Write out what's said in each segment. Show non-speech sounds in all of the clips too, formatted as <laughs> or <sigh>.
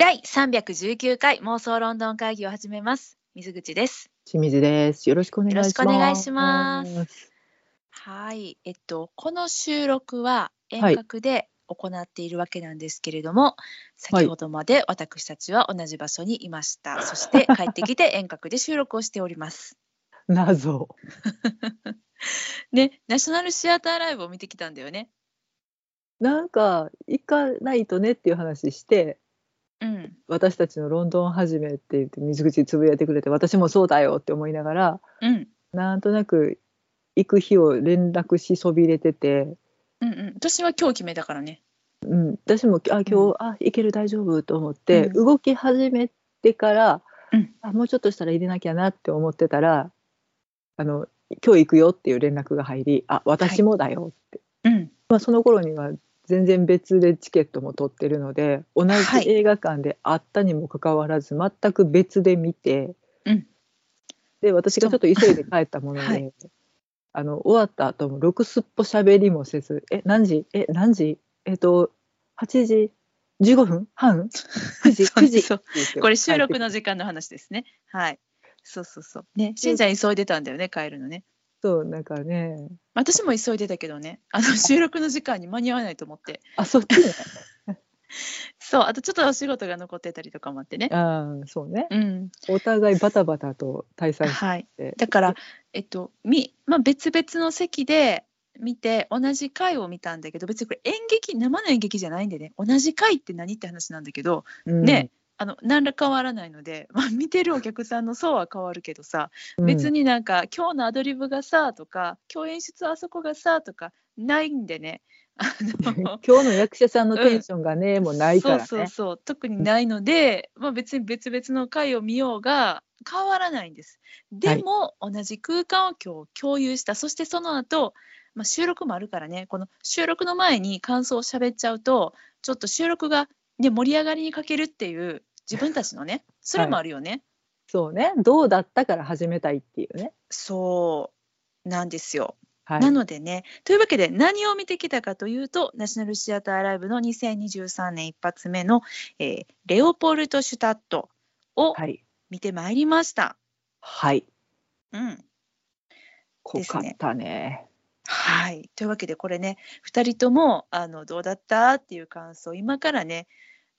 第319回妄想ロンドン会議を始めます。水口です。清水です。よろしくお願いします。よろしくお願いしますはい。えっと、この収録は遠隔で行っているわけなんですけれども、先ほどまで私たちは同じ場所にいました。<laughs> そして帰ってきて遠隔で収録をしております。謎。<laughs> ね、ナショナルシアターライブを見てきたんだよね。なんか行かないとねっていう話して、うん。私たちのロンドン始めって言って水口つぶやいてくれて、私もそうだよって思いながら、うん。なんとなく行く日を連絡しそびれてて、うんうん。私は今日決めたからね。うん、私もあ今日、うんあ行ける大丈夫と思って、うん動き始めてから、うんあもうちょっとしたら入れなきゃなって思ってたらあの今日行くよっていう連絡が入りあ私もだよって、うん。まあ、その頃には全然別でチケットも取ってるので同はい。じ映画館であったにもかかわらず、全く別で見て、うん。で私がちょっと急いで帰ったもので、はい。あの終わった後もろくすっぽしゃべりもせず「え何時？え何時？えっ、と8時？15分？半？<laughs> 9時？そう9時」これ収録の時間の話ですね。はい。そうそうそう。ね、しんちゃん急いでたんだよね、帰るのね。そうなんかね私も急いでたけどね、あの収録の時間に間に合わないと思って。あそっちね <laughs> そう、あとちょっとお仕事が残ってたりとかもあってね。あーそうねうん。お互いバタバタと対戦しはい。てだから、えっと、み、まあ、別々の席で見て、同じ回を見たんだけど、別にこれ演劇、生の演劇じゃないんでね、同じ回って何って話なんだけど、うんねあの、何ら変わらないので、<laughs> まあ、見てるお客さんの層は変わるけどさ、うん。別になんか今日のアドリブがさとか今日演出あそこがさとかないんでね。<laughs> 今日の役者さんのテンションがね、もうないからね。そうそうそう。特にないので、まあ、別に別々の回を見ようが変わらないんです。でも、同じ空間を今日共有した。そしてその後、まあ収録もあるからね。この収録の前に感想を喋っちゃうとちょっと収録が、ね、盛り上がりに欠けるっていう自分たちのねそれもあるよね、そうね。どうだったから始めたいっていうね。そうなんですよはい。なのでね、というわけで何を見てきたかというと、ナショナルシアターライブの2023年一発目の、えーレオポルト・シュタットをはい。見てまいりました。はい。うん。濃かったね。はい。というわけで、これね、2人ともあのどうだった？っていう感想を今からね、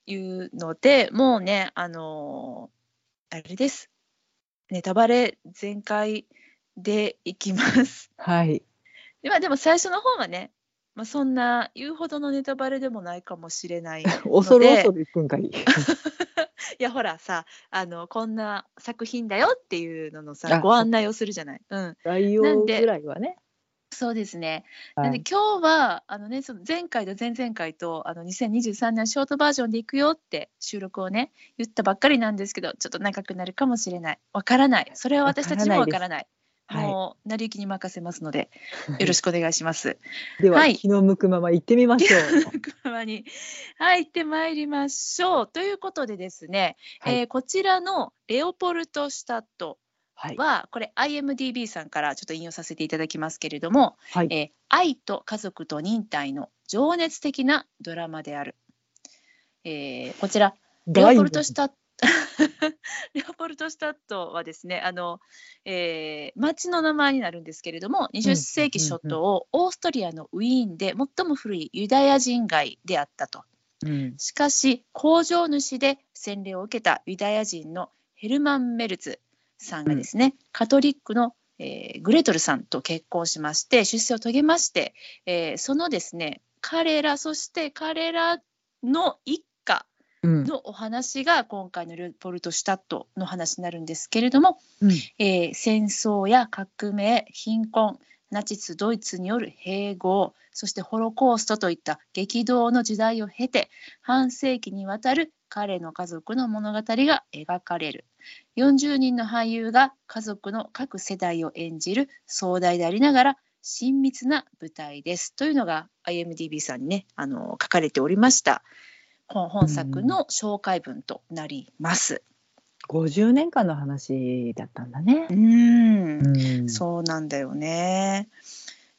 言うので、もうね、あのーあれです。ネタバレ全開でいきます。はい。でまあでも最初の方はね、まあ、そんな言うほどのネタバレでもないかもしれない。い恐る恐る行くんかい。<laughs> やほらさあのこんな作品だよっていうののさあご案内をするじゃない。うん、概要ぐらいはね。そうですね。なんではい。今日はあのねその前回と前々回とあの2023年ショートバージョンで行くよって収録をね言ったばっかりなんですけどちょっと長くなるかもしれない。わからない。それは私たちもわからない。はいもう成り行きに任せますので <laughs> よろしくお願いします。では、はい気の向くまま行ってみましょう。車に入ってまいりましょう。ということでですね、はいえーこちらのレオポルト・シュタットはい。は、これ IMDB さんからちょっと引用させていただきますけれども、はい。えー愛と家族と忍耐の情熱的なドラマである。えーこちらレオポルト・シュタット <laughs> レオポルト・シュタットはですねあの、えー町の名前になるんですけれども20世紀初頭、オーストリアのウィーンで最も古いユダヤ人街であったと。うん。しかし工場主で洗礼を受けたユダヤ人のヘルマン・メルツさんがですね、カトリックの、えーグレトルさんと結婚しまして出世を遂げまして、えーそのですね彼らそして彼らの一家うん。のお話が今回のレオポルト・シュタットの話になるんですけれども、うんえー戦争や革命貧困ナチスドイツによる併合そしてホロコーストといった激動の時代を経て半世紀にわたる彼の家族の物語が描かれる40人の俳優が家族の各世代を演じる壮大でありながら親密な舞台ですというのが IMDB さんにねあの書かれておりました本本作の紹介文となります。50年間の話だったんだねう。んうんそうなんだよね。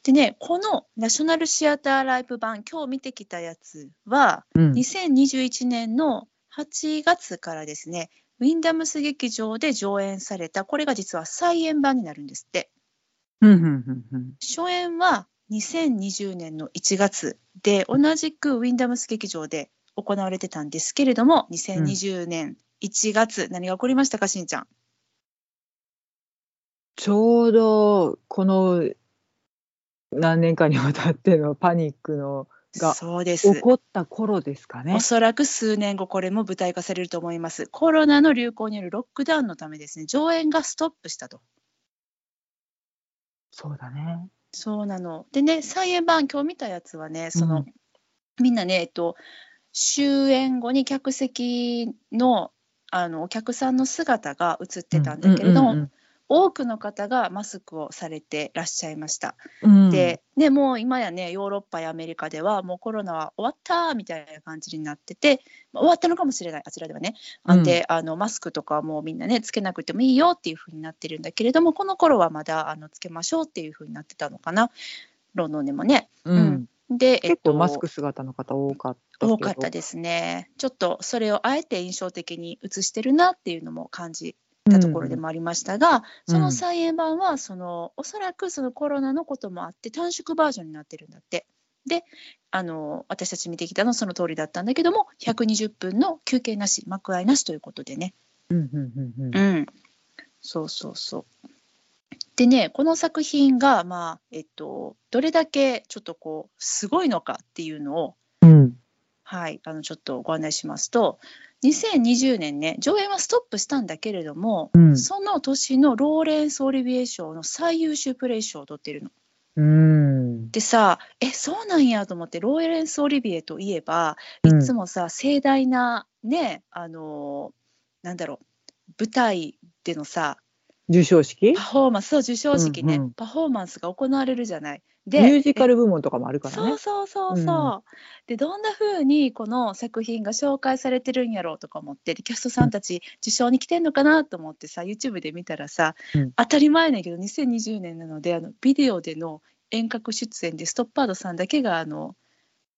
でね、このナショナルシアターライブ版、今日見てきたやつは、うん2021年の8月からですねウィンダムス劇場で上演されたこれが実は再演版になるんですって。うんうんうんうん。初演は2020年の1月で同じくウィンダムス劇場で行われてたんですけれども2020年1月、何が起こりましたかしんちゃん？ちょうどこの何年かにわたってのパニックのが起こった頃ですかね。お。そらく数年後これも舞台化されると思います。コロナの流行によるロックダウンのためですね。上演がストップしたと。そうだね。そうなの。でね再演版今日見たやつはねその、うん。みんなねえっと終演後に客席のあのお客さんの姿が映ってたんだけれども、うん多くの方がマスクをされてらっしゃいました。うんうん、で、ね、もう今やねヨーロッパやアメリカではもうコロナは終わったみたいな感じになってて、まあ終わったのかもしれないあちらではね。あうんであのマスクとかはもうみんなねつけなくてもいいよっていう風になってるんだけれどもこの頃はまだあのつけましょうっていう風になってたのかなロンドンでもね。うんで、えっと、結構マスク姿の方多かった。多かったですね。ちょっとそれをあえて印象的に映してるなっていうのも感じたところでもありましたが、うんその再演版はそのおそらくそのコロナのこともあって短縮バージョンになってるんだって。であの私たち見てきたのその通りだったんだけども120分の休憩なし幕合なしということでね。うんうんうんうんうん、そうそうそう。でねこの作品がまあえっとどれだけちょっとこうすごいのかっていうのをうんはい、あのちょっとご案内しますと2020年ね上演はストップしたんだけれども、うん。その年のローレンス・オリビエ賞の最優秀プレイ賞を取ってるの。うん。でさえそうなんやと思ってローレンス・オリビエといえばうん。いつもさ、盛大なねあのなんだろう舞台でのさ授賞式？パフォーマンスそう授賞式ね、うんうんパフォーマンスが行われるじゃない。ミュージカル部門とかもあるからねそう。そうそうそう。でどんな風にこの作品が紹介されてるんやろうとか思ってでキャストさんたち受賞に来てんのかなと思ってさ YouTube で見たらさ、うん当たり前だけど2020年なのであのビデオでの遠隔出演でストッパードさんだけがあの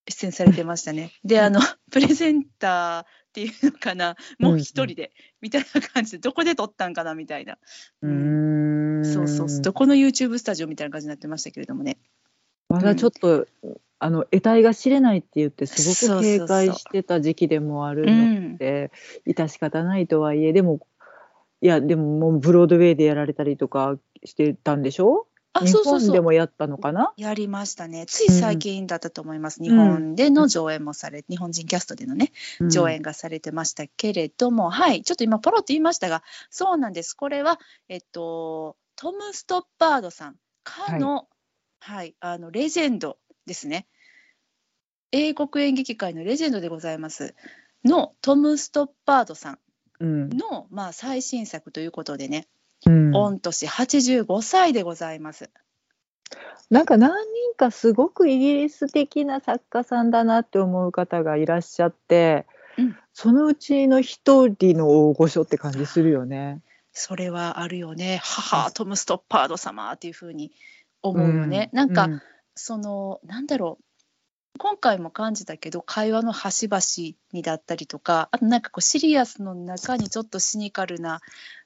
出演されてましたね。であのプレゼンターっていうのかな？もう一人で、みたいな感じでどこで撮ったんかなみたいな、うーん。そうそうそう。どこの YouTube スタジオみたいな感じになってましたけれどもね。まだちょっと、あの得体が知れないって言ってすごく警戒してた時期でもあるうのん、で、致し方ないとはいえでもいやでももうブロードウェイでやられたりとかしてたんでしょ？あ日本でもやったのかな？やりましたね。つい最近だったと思います。日本での上演もされ、日本人キャストでのね、上演がされてましたけれども、はい、ちょっと今ポロッと言いましたが、そうなんです。これは、えっと、トム・ストッパードさんかの、はい、あの、レジェンドですね。英国演劇界のレジェンドでございます。のトム・ストッパードさんうん。の、まあ、最新作ということでね、うん御年85歳でございます。なんか何人かすごくイギリス的な作家さんだなって思う方がいらっしゃって、うんそのうちの一人の大御所って感じするよね。それはあるよね。母トム・ストッパード様っていうふうに思うよね。なんか、うんそのなんだろう今回も感じたけど会話の端々にだったりとかあとなんかこうシリアスの中にちょっとシニカルな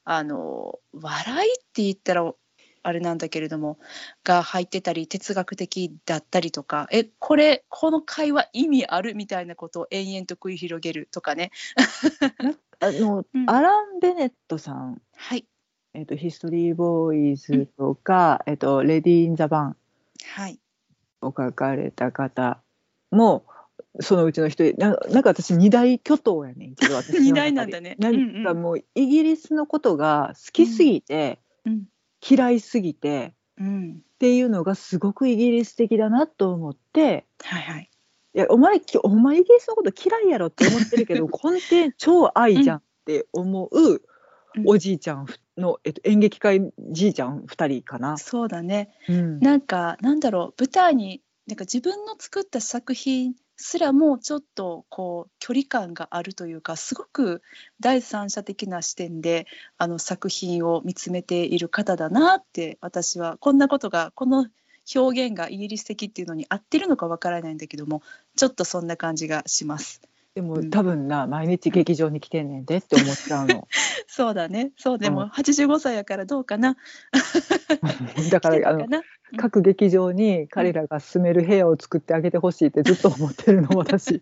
あの笑いって言ったらあれなんだけれどもが入ってたり哲学的だったりとかえこれこの会話意味あるみたいなことを延々と繰り広げるとかね。<laughs> あの、うん。アラン・ベネットさん、はい、えっとヒストリー・ボーイズとか、えっとレディー・イン・ザ・バンはい、を書かれた方もそのうちの一人ななんか私二大巨頭やねんけど私 <laughs> 二大なんだね。なうんかもうイギリスのことが好きすぎて、うん。嫌いすぎてうん、っていうのがすごくイギリス的だなと思って。はいはい。いやお前きお前イギリスのこと嫌いやろって思ってるけど <laughs> 根底超愛じゃんって思ううん。おじいちゃんの、えっと、演劇界じいちゃん2人かな。そうだね。うん。なんかなんだろう舞台になんか自分の作った作品すらもちょっとこう距離感があるというかすごく第三者的な視点であの作品を見つめている方だなって私はこんなことがこの表現がイギリス的っていうのに合ってるのかわからないんだけどもちょっとそんな感じがします。でも、うん多分な毎日劇場に来てんねんでって思っちゃうの <laughs> そうだね。そうでもうん85歳やからどうかな。<laughs> だからあの <laughs> たかな。各劇場に彼らが住める部屋を作ってあげてほしいってずっと思ってるの私、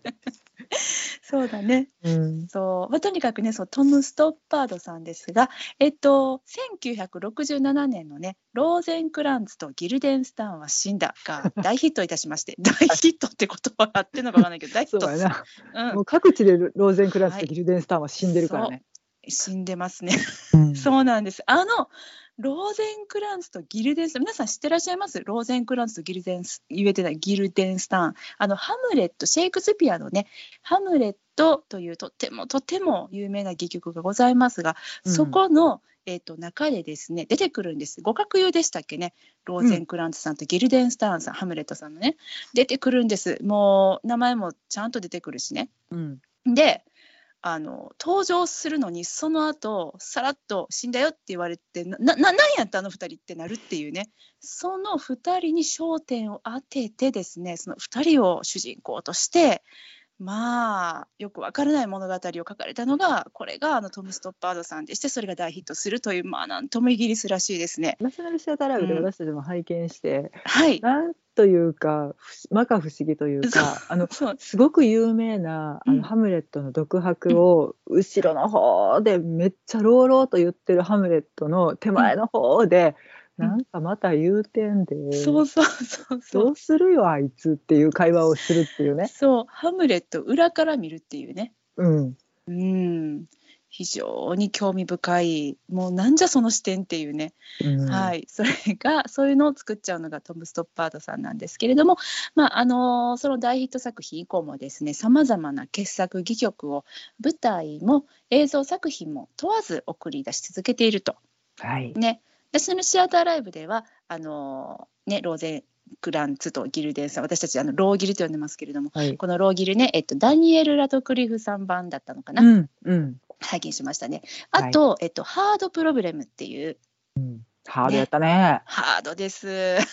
<laughs> そうだね。うん、そう、まあ、とにかくね、そうトム・ストッパードさんですが、えっと、1967年のね、ローゼンクランツとギルデンスターンは死んだが大ヒットいたしまして、<laughs> 大ヒットって言葉があってんのかわかんないけど、大ヒットそうやな、うん。もう各地でローゼンクラスとギルデンスターンは死んでるからね、死んでますね。うん。そうなんです。あのローゼンクランツとギルデンスターン皆さん知ってらっしゃいます？ローゼンクランツとギルデンス言えてない。ギルデンスターン。あのハムレットシェイクスピアのねハムレットというとてもとても有名な戯曲がございますが、うん。そこのえー、と中でですね出てくるんです。互角言うでしたっけね？ローゼンクランツさんとギルデンスターンさん、ハムレットさんのね。出てくるんです。もう名前もちゃんと出てくるしね。うん。であの登場するのにその後さらっと「死んだよ」って言われてななななんやったあの2人ってなるっていうねその2人に焦点を当ててですねその2人を主人公としてまあよくわからない物語を書かれたのがこれがあのトム・ストッパードさんでしてそれが大ヒットするというまあなんともイギリスらしいですね。ナショナルシアターライブでうん私たちも拝見して、はいなんというか摩訶不思議というかあのすごく有名なあの、うん。ハムレットの独白を後ろの方でめっちゃ朗々と言ってるハムレットの手前の方で、うん。なんかまた言うてんで、そうそうそうそう。どうするよあいつっていう会話をするっていうね。そう。ハムレット裏から見るっていうね。うん、うん、非常に興味深いもうなんじゃその視点っていうね、うん。はい。それがそういうのを作っちゃうのがトム・ストッパードさんなんですけれども、まああのその大ヒット作品以降もですねさまざまな傑作戯曲を舞台も映像作品も問わず送り出し続けていると。はい、ね、でそのシアターライブではあのね、ローゼンクランツとギルデンさん私たちあのローギルと呼んでますけれどもはい。このローギルね、えっと、ダニエル・ラトクリフさん版だったのかな、うんうん拝見しましたね。あと、えっと、ハードプロブレムっていう、ハードやったね。ハードです。<laughs>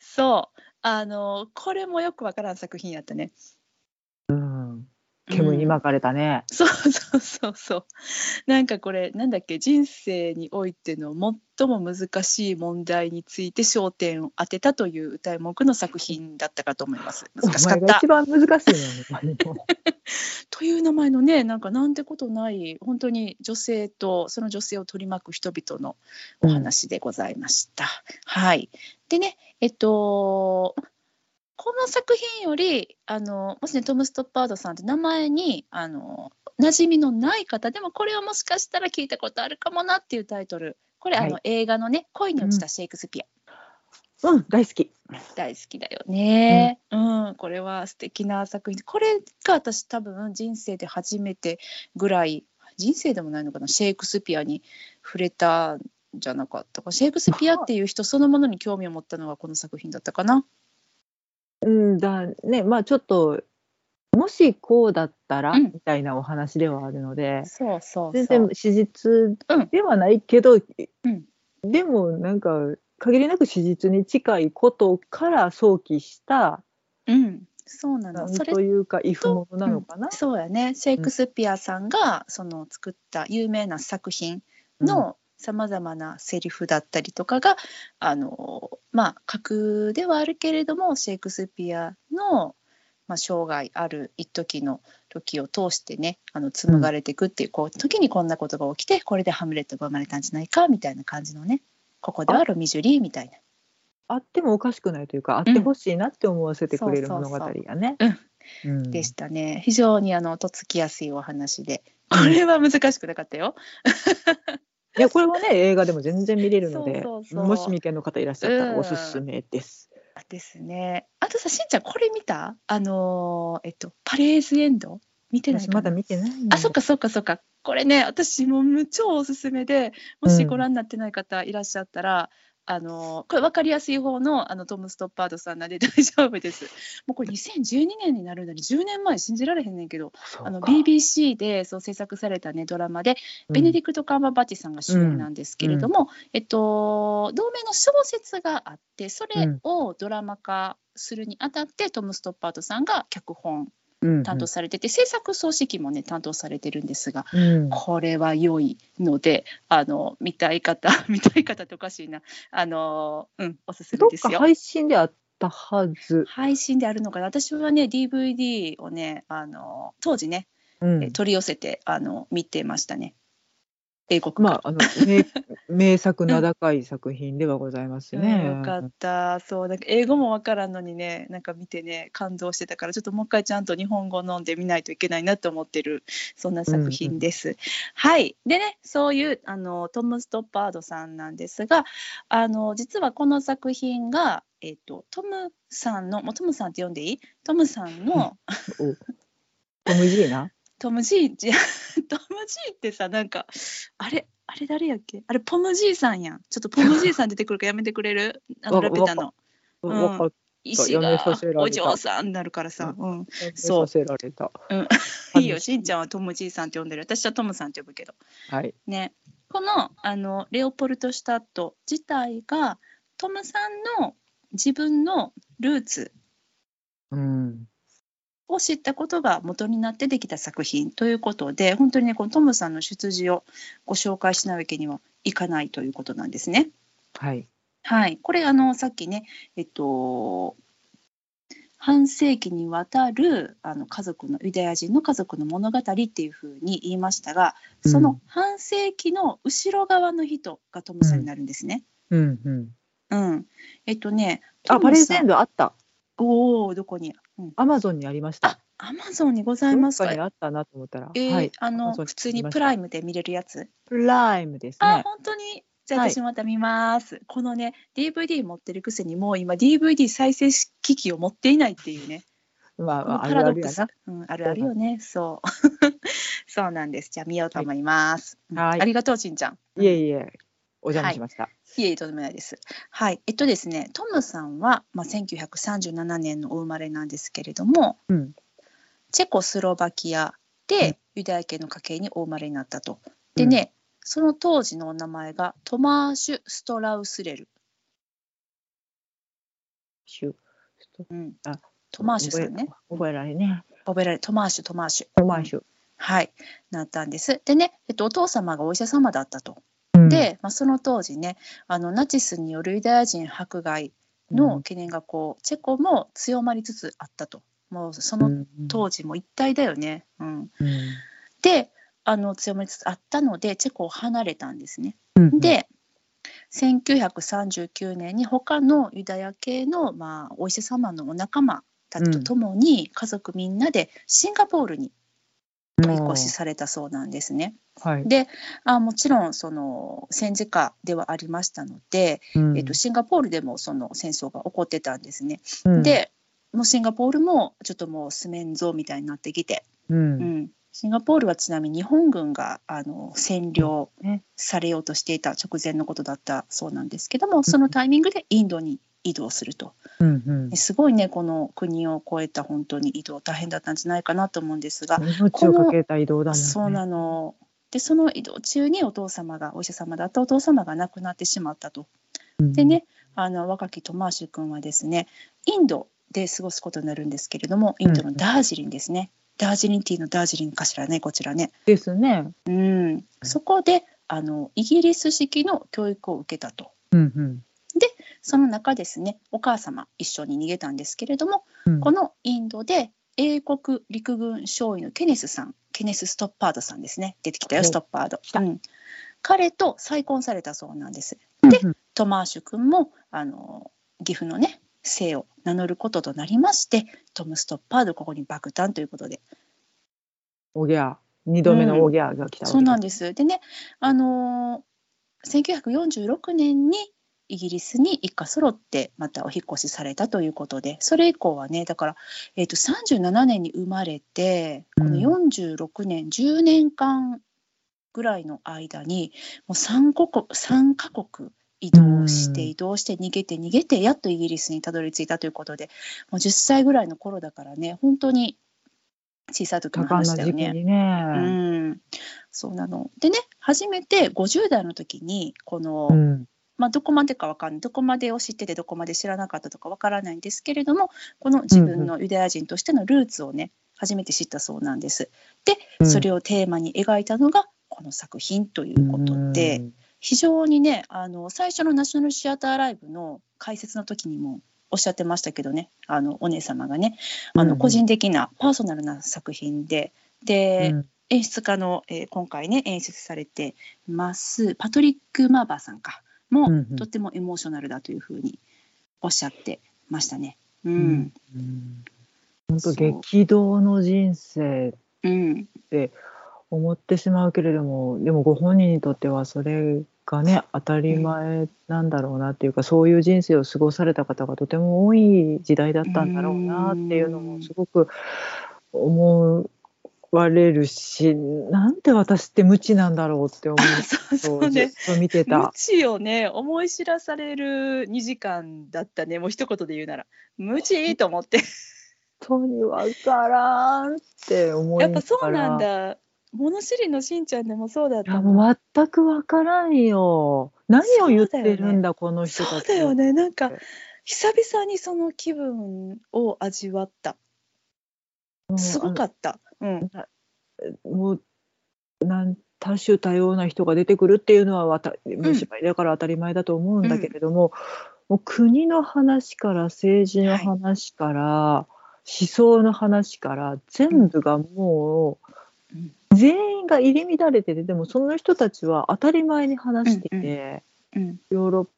そう、あの、これもよくわからん作品やったね。うん、煙にうん巻かれたね。そうそうそうそう。なんかこれ、なんだっけ、人生においての最も難しい問題について焦点を当てたという歌い文句の作品だったかと思います。お難しかった一。番難しい <laughs> という名前のねなんかなんてことない本当に女性とその女性を取り巻く人々のお話でございました。はい、でねえっとこの作品よりあのもしねトム・ストッパードさんって名前にあの馴染みのない方でもこれはもしかしたら聞いたことあるかもなっていうタイトル。これ、あのは映画のね「恋に落ちたシェイクスピア」うん、大好き。大好きだよね、うんこれは素敵な作品。これが私多分人生で初めてぐらい人生でもないのかなシェイクスピアに触れたんじゃなかったか。シェイクスピアっていう人そのものに興味を持ったのがこの作品だったかな。うんだね。まあちょっともしこうだったら、うん。みたいなお話ではあるのでそうそう全そう。然史実うんではないけど、うん。でもなんか限りなく史実に近いことから想起したうん、そうななんのそれというか異譜ものなのかな？そうやね。シェイクスピアさんがその作った有名な作品のさまざまなセリフだったりとかが、あのまあ架空ではあるけれどもシェイクスピアの、まあ、生涯ある一時の時を通してねあの紡がれていくっていう,、こう時にこんなことが起きてこれでハムレットが生まれたんじゃないかみたいな感じのねここではロミジュリーみたいな。あってもおかしくないというかあってほしいなって思わせてくれる物語やね。うん。でしたね。非常にあのとっつきやすいお話で。これは難しくなかったよ。いやこれはね映画でも全然見れるのでそうそうそう。もし未見の方いらっしゃったうん。らおすすめです。ですね。あとさしんちゃんこれ見た？あのーえっとパレーズエンド？見てないまだ見てないの。あそっかそっかそっか。これね私もう超おすすめでもしご覧になってない方いらっしゃったら、あのこれ分かりやすい方のあのトム・ストッパードさんなんで大丈夫です。<laughs> もうこれ2012年になるのに10年前信じられへんねんけどあの BBC でそう制作された、ね、ドラマで、ベネディクト・カンバーバッチさんが主演なんですけれども、えっと、同名の小説があってそれをドラマ化するにあたって、トム・ストッパードさんが脚本担当されてて、制作総指揮もね担当されてるんですが、うん。これは良いのであの見たい方 <laughs> 見たい方っておかしいな。あの、うん、おすすめですよ。か配信であったはず。配信であるのかな。私はね DVD をねあの当時ね、うん。え取り寄せてあの見てましたね英国まあ、あの名 <laughs> 名作名高い作品ではございますうん。ね。よかった。そうなんか英語もわからんのにねなんか見てね感動してたからちょっともう一回ちゃんと日本語を飲んでみないといけないなと思ってるそんな作品です。はい。でねそういうあのトム・ストッパードさんなんですがあの実はこの作品が、えっとトムさんのもうトムさんって呼んでいい？トムさんの、おトム・ジーナ？トム・ジーじゃ <laughs> トム・ジーってさなんかあれあれ誰やっけ？あれポム・ジーさんやん。ちょっとポム・ジーさん出てくるからやめてくれる？あのわラピュタの。うん。石がお嬢さんになるからさ、うん、た。そう。させられた。<laughs> いいよしんちゃんはトムじいさんって呼んでる。私はトムさんって呼ぶけど。はい。ね。このあのレオポルト・シュタット自体がトムさんの自分のルーツ。うん。を知ったことが元になってできた作品ということで本当にねこのトムさんの出自をご紹介しないわけにはいかないということなんですね。はい。はい、これあのさっきね、えっと、半世紀にわたるあの家族のユダヤ人の家族の物語っていうふうに言いましたがその半世紀の後ろ側の人がトムさんになるんですね。うんうん。うんえっとねあ、パレゼンドドあった。おおどこに、うん、アマゾンにありました。アマゾンにございますか？あったなと思ったら。えーはい。あの普通にプライムで見れるやつ？プライムですあね。本当に？じゃあはい。私また見ます、このね DVD 持ってるくせにもう今 DVD 再生機器を持っていないっていうね。<laughs> まあまあ、あパラドックス。るあるやな。うん、あるあるよね。そうそう。<laughs> なんです。じゃあ見ようと思います、うん。はい。ありがとうちんちゃん。いえいえ、お邪魔しました。いえいえとんでもないです。はい。えっとですねトムさんは、まあ、1937年のお生まれなんですけれどもうん。チェコスロバキアで、うん。ユダヤ系の家系にお生まれになったと。でね、その当時のお名前がトマーシュ・ストラウスレル、シュ。うん。あ、トマーシュさんね。覚え。覚えられね。覚えられトマーシュトマーシュ。トマーシュ。はい。なったんです。でね、えっと、お父様がお医者様だったとうん、で、まあ、その当時ねあのナチスによるユダヤ人迫害の懸念がこう、チェコも強まりつつあったと。もうそのうん当時も一体だよね。うん、うん。であの強まりつつあったのでチェコを離れたんですね。うん、で1939年に他のユダヤ系の、まあ、お医者様のお仲間たちと共に家族みんなでシンガポールにお引っ越しされたそうなんですね。はい。であもちろんその戦時下ではありましたので、うん。えっと、シンガポールでもその戦争が起こってたんですね。うん、でもうシンガポールもちょっともうスメンゾみたいになってきて、う、うん。ん、シンガポールはちなみに日本軍があの占領ねされようとしていた直前のことだったそうなんですけどもそのタイミングでインドに移動するとうん、うん。すごいねこの国を越えた本当に移動大変だったんじゃないかなと思うんですが、命をかけた移動だね。そうなのでその移動中にお父様がお医者様だったお父様が亡くなってしまったと。うんでね、あの若きトマーシュ君はですねインドで過ごすことになるんですけれどもインドのダージリンですね、ダージリンティーのダージリンかしらねこちらね、ですね。うん、そこであのイギリス式の教育を受けたとうん、うん。その中ですねお母様一緒に逃げたんですけれども、うん。このインドで英国陸軍少尉のケネスさんケネス・ストッパードさんですね出てきたよお。ストッパード、た。うん、彼と再婚されたそうなんです。でうん。トマーシュ君もあの岐阜のね姓を名乗ることとなりましてトム・ストッパードここに爆誕ということで。おぎゃ。二度目のおぎゃが来たわけそうなんです。でねあのー1946年にイギリスに一家揃ってまたお引っ越しされたということでそれ以降はねだから、えー、と37年に生まれてこの46年、10年間ぐらいの間にもう3国3カ国移動してうん。移動して逃げて逃げてやっとイギリスにたどり着いたということでもう10歳ぐらいの頃だからね本当に小さい時の話だよね。ね。うん、そうなの。でね初めて50代の時にこの、うんまあ、どこまでかわかんない。どこまでを知っててどこまで知らなかったとかわからないんですけれどもこの自分のユダヤ人としてのルーツをね初めて知ったそうなんです。でうん。それをテーマに描いたのがこの作品ということで、うん。非常にねあの最初のナショナルシアターライブの解説の時にもおっしゃってましたけどねあのお姉様がねあの個人的なパーソナルな作品でで、うん。演出家の、えー今回ね演出されてますパトリック・マーバーさんかも、うんうん。とってもエモーショナルだというふうにおっしゃってましたね。ううん。ん本当激動の人生。うん。思ってしまうけれどもでもご本人にとってはそれがね当たり前なんだろうなっていうか、そういう人生を過ごされた方がとても多い時代だったんだろうなっていうのもすごく思われるしなんて私って無知なんだろうって思あそううそうね見て無た。知をね思い知らされる2時間だったね。もう一言で言うなら。無知と思って。本当にわからんって思いやっぱそうなんだ。物知りのしんちゃんでもそうだったのもう全くわからんよ。何を言ってるんだこの人たち。そうだよね。なんか久々にその気分を味わったすごかった。もうなん多種多様な人が出てくるっていうのはわた芝居だから当たり前だと思うんだけれども、もう国の話から政治の話から、思想の話から全部がもう、うん。全員が入り乱れててでもその人たちは当たり前に話していて、うん。ヨーロッ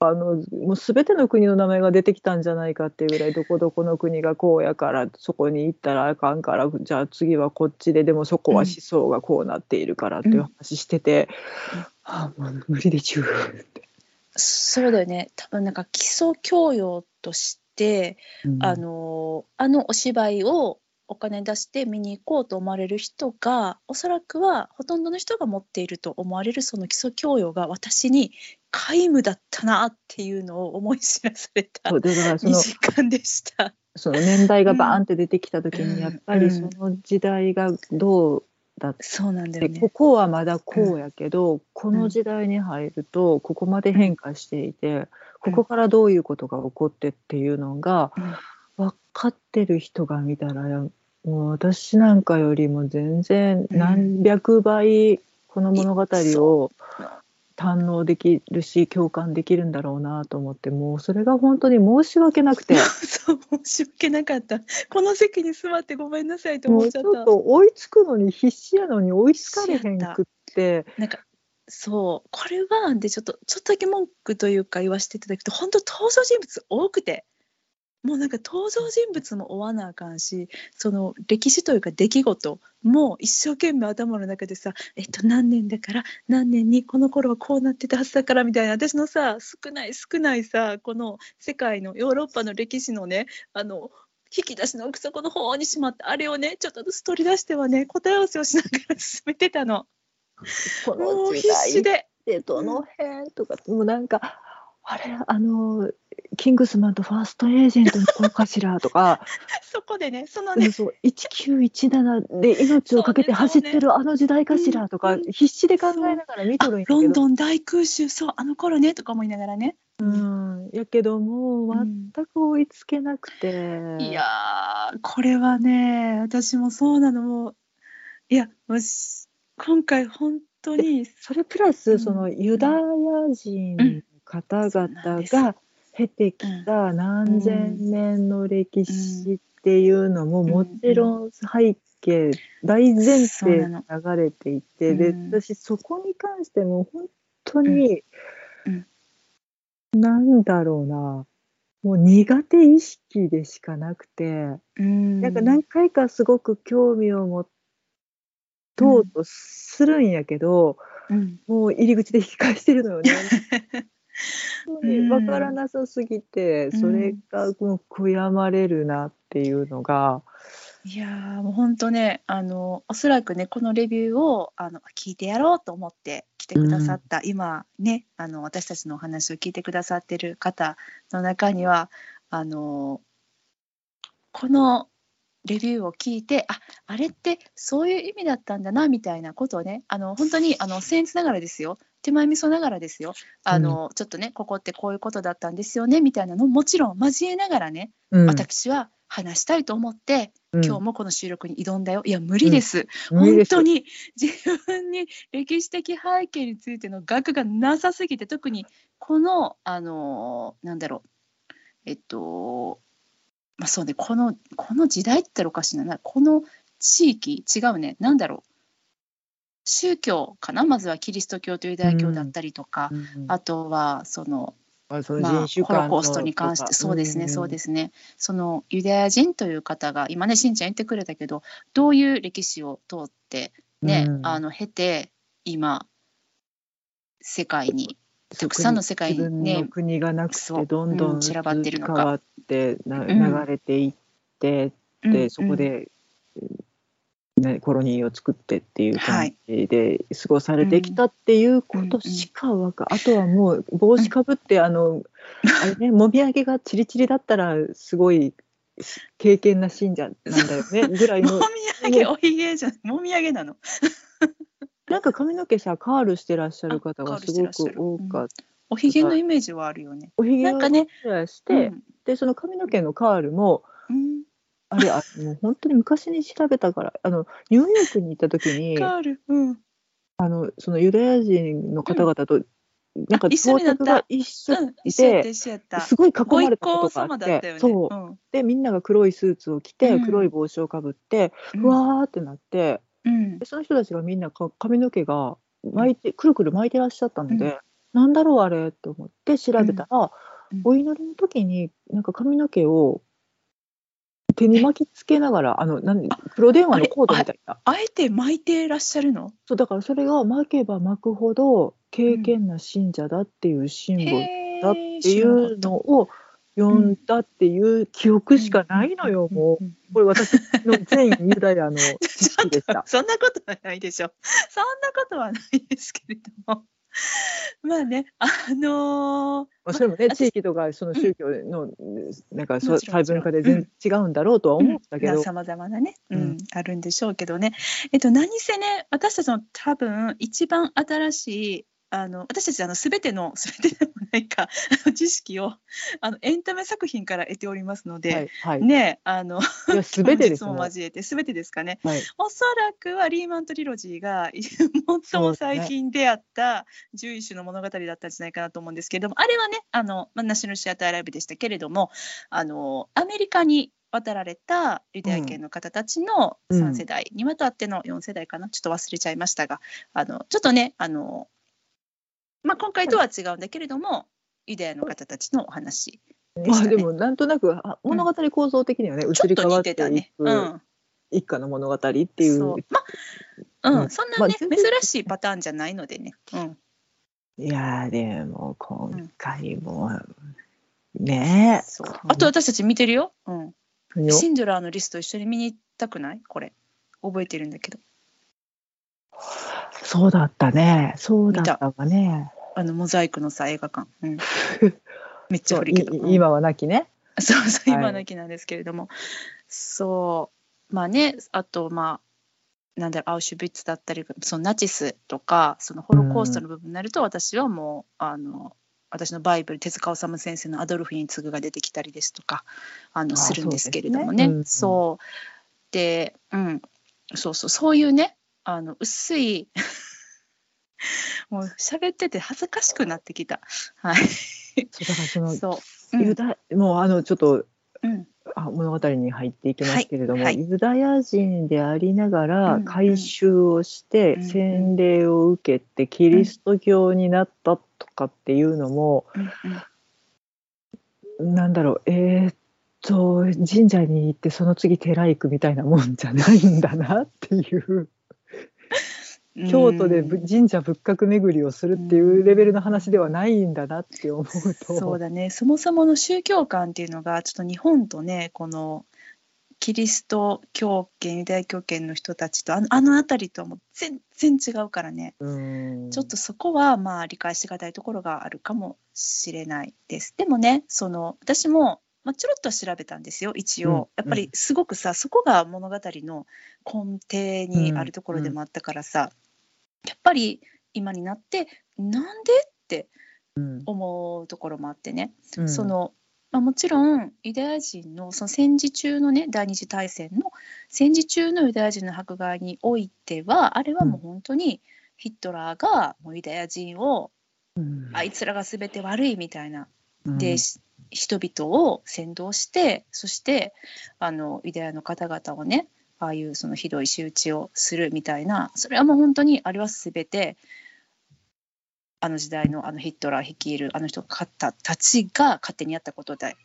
パのもう全ての国の名前が出てきたんじゃないかっていうぐらいどこどこの国がこうやからそこに行ったらあかんからじゃあ次はこっちででもそこは思想がこうなっているからっていう話してて、うんああもう無理でちゅう。って。そうだよね。多分なんか基礎教養として、あのあのお芝居をお金出して見に行こうと思われる人がおそらくはほとんどの人が持っていると思われるその基礎教養が私に皆無だったなっていうのを思い知らされたそうでだからそ2の時間でした。その年代がバーンって出てきた時にやっぱりその時代がどうだっそうなんだて、こ。こはまだこうやけど、この時代に入るとここまで変化していて、ここからどういうことが起こってっていうのが分かってる人が見たらもう私なんかよりも全然何百倍この物語を堪能できるし共感できるんだろうなと思ってもうそれが本当に申し訳なくて <laughs> そう申し訳なかった。この席に座ってごめんなさいとも思っちゃったうちょっ。と追いつくのに必死やのに追いつかれへんくって。なんかそうこれはでちょっとちょっとだけ文句というか言わせていただくと本当登場人物多くてもうなんか登場人物も追わなあかんしその歴史というか出来事も一生懸命頭の中でさえっと何年だから何年にこの頃はこうなってたはずだからみたいな私のさ少ない少ないさこの世界のヨーロッパの歴史のねあの引き出しの奥底の方にしまってあれをねちょっとずつ取り出してはね答え合わせをしながら進めてたの。こもう必死ででどの辺とかもうなんかあれ？あのキングスマンとファーストエージェントの子かしらとか。<laughs> そこでねそのねそう1917で命をかけて走ってるあの時代かしらとか、うん必死で考えながら見とるんやけど。ロンドン大空襲そうあの頃ねとか思いながらね、うん。やけどもう全く追いつけなくて、いやーこれはね私もそうなの。もういやもし今回本当にそれプラうん。スそのユダヤ人の方々が経てきた何千年の歴史っていうのももちろん背景大前提で流れていてでうん。私そこに関しても本当にうん。なんだろうなもう苦手意識でしかなくて。うん。なんか何回かすごく興味を持とうとするんやけど、うん。もう入り口で引き返してるのよね。<laughs> 分からなさすぎて、うん。それがもう悔やまれるなっていうのが。いやーもう本当ねあのおそらくねこのレビューをあの聞いてやろうと思って来てくださった、今ねあの私たちのお話を聞いてくださってる方の中にはあのこのレビューを聞いてああれってそういう意味だったんだなみたいなことをねあの本当にあの僭越ながらですよ手前味噌ながらですよ。あの、ちょっとねここってこういうことだったんですよねみたいなのももちろん交えながらね、うん。私は話したいと思ってうん。今日もこの収録に挑んだよ。いや、無理です。無理です。本当に自分に歴史的背景についての学がなさすぎて、特にこの、あのーなんだろう、えっと、まあそうね、この、この時代って言ったらおかしいな、この地域、違うね、なんだろう、宗教かな、まずはキリスト教とユダヤ教だったりとか、うんあとはそのまあホロコーストに関して、そうですね、そうですすね、そのユダヤ人という方が、今ね、しんちゃん言ってくれたけど、どういう歴史を通って、ね、うん。あの経て、今、世界に、たくさんの世界にね国がなくてどんどうんん散らばってるのか。変わって流れていって、うんでそこで、ね、コロニーを作ってっていう感じで過ごされてきたっていうことしかわか、あとはもう帽子かぶって、あのあれね <laughs> もみあげがチリチリだったらすごい経験な信者なんだよねぐらいものみあげ、おひげじゃん、もみあげなの。<laughs> なんか髪の毛さカールしてらっしゃる方がすごく多かった。おひげのイメージはあるよね。おひげをして、うん。でその髪の毛のカールもうん、あれあもう本当に昔に調べたからあのニューヨークに行った時にカール、うん、そのユダヤ人の方々と、なんかあ一緒になった。到着が一緒うん、で、一緒やった、一緒やった。すごい囲まれたこ行とがあって様だったよね。そう。うん。でみんなが黒いスーツを着て、うん。黒い帽子をかぶって、うわーってなってうん。でその人たちがみんなか髪の毛が巻いてくるくる巻いてらっしゃったので、うん。なんだろうあれ？と思って調べたら、うん。お祈りの時になんか髪の毛を手に巻きつけながらあのなん黒電話のコードみたいなあえて巻いてらっしゃるの？そうだからそれが巻けば巻くほど敬虔な信者だっていうシンボルだっていうのを読んだっていう記憶しかないのよ、もう。これ私の全ユダヤの知識でした。<laughs> そんなことはないでしょ。そんなことはないですけれども。<laughs> まあね、あのーまあ、それもね、まあ地域とかその宗教の、なんかそう細分化で全然違うんだろうとは思ったけど、さまざまなね、うんうん。あるんでしょうけどね。えっと、何せね、私たちの多分一番新しい、あの私たちあの全ての <laughs> 全てでもないか知識をあのエンタメ作品から得ておりますので、はいはい、ねあの全 <laughs> てですもね。交えて全てですかね。はい、おそらくはリーマントリロジーが <laughs> 最も最近出会った11種の物語だったんじゃないかなと思うんですけれどもあれはねあの、まあ、ナショナルシアターライブでしたけれどもあのアメリカに渡られたユダヤ系の方たちのうん3世代にわたっての4世代かな、ちょっと忘れちゃいましたがあのちょっとねあの、まあ、今回とは違うんだけれども、ユダヤの方たちのお話でね。あでもなんとなくあ物語構造的にはね、移ちょっと似り変わっててたね。いくうん一家の物語っていう。そうまあ、うん、うんそんなね、まあ珍しいパターンじゃないのでね。うん、いやーでも今回も、ねそう。あと私たち見てるよ。うん。シンドラーのリスト一緒に見に行ったくない？これ。覚えてるんだけど。そうだったね。そうだったわね。あのモザイクのさ、映画館。うん。<laughs> めっちゃ古いけど。うん。い今はなきね。そうそう、はい。今の木なんですけれども。そう。まあね、あと、まあ、なんだろう、アウシュビッツだったり、そのナチスとか、そのホロコーストの部分になると、私はもう、あの、私のバイブル手塚治虫先生の「アドルフに次ぐ」が出てきたりですとかあのあするんですけれどもね。そうですね。うん。そう。でうん。そうそうそういうねあの薄い <laughs> もう喋ってて恥ずかしくなってきた。はい。そうだからそのそう、うん。ユダもうあのちょっとうん、あ物語に入っていきますけれども、はい。はい。ユダヤ人でありながうんうん。ら改宗をしてうんうん。洗礼を受けてキリスト教になったとかっていうのも、うんうん。なんだろうえーっと神社に行ってその次寺行くみたいなもんじゃないんだなっていう京都でぶ神社仏閣巡りをするっていうレベルの話ではないんだなって思うと。そうだね。そもそもの宗教観っていうのがちょっと日本とねこのキリスト教圏ユダヤ教圏の人たちとあのあの辺りとはもう全然違うからね、うん。ちょっとそこはまあ理解しがたいところがあるかもしれないです。でもねその私も、まあ、ちょろっとは調べたんですよ一応、うんやっぱりすごくさそこが物語の根底にあるところでもあったからさ、やっぱり今になってなんでってうん。思うところもあってね、うん。そのまあ、もちろんユダヤ人のその戦時中のね第二次大戦の戦時中のユダヤ人の迫害においてはあれはもう本当にヒットラーがもうユダヤ人をうん。あいつらが全て悪いみたいなうん。で、し人々を扇動してそしてあのユダヤの方々をねああいうそのひどい仕打ちをするみたいなそれはもう本当にあれは全てあの時代のあのヒットラー率いるあの人方たちが勝手にやったことで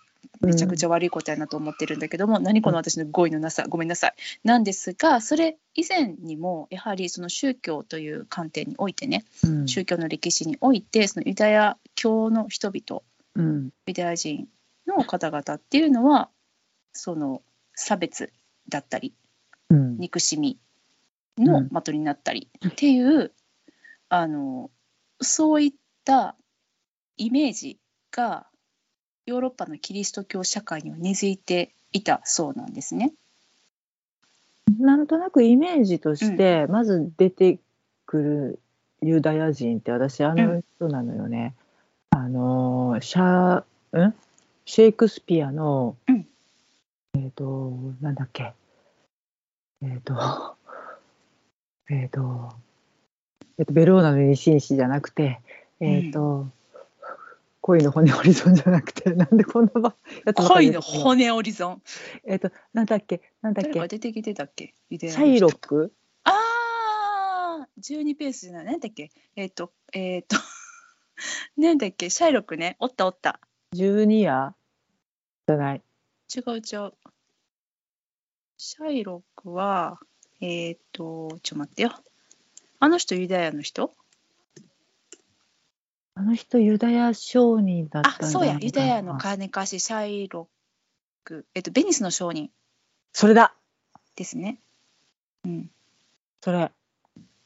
めちゃくちゃ悪いことやなと思ってるんだけども、何この私の語彙のなさごめんなさい。なんですがそれ以前にもやはりその宗教という観点においてねうん。宗教の歴史においてそのユダヤ教の人々うん。ユダヤ人の方々っていうのはその差別だったりうん。憎しみのうん。的になったりっていう、あのそういったイメージがヨーロッパのキリスト教社会には根付いていたそうなんですね。なんとなくイメージとして、まず出てくるユダヤ人って私あの人なのよね。あのシャん？シェイクスピアの、うん。えっ、となんだっけ？えっ、<laughs> とえっ、とえっ、とベローナの二紳士じゃなくてえっ、と、恋の骨ホリゾンじゃなくて <laughs> なんでこんなばやつ恋の骨オリゾン。えっ、となんだっけ？なんだっけ？出てきてたっけ？シャイロック？ああ、12ペースじゃない？何だっけ？えっ、と、えっ、と、<laughs> なんだっけ？シャイロックね。おったおった。ジュニアじゃない。違う違う。シャイロックは、えっ、と、ちょっと待ってよ。あの人ユダヤの人？あの人ユダヤ商人だったんあ、そうや。ユダヤのか金貸しシャイロック。えっ、と、ベニスの商人それだですね。うん。それ。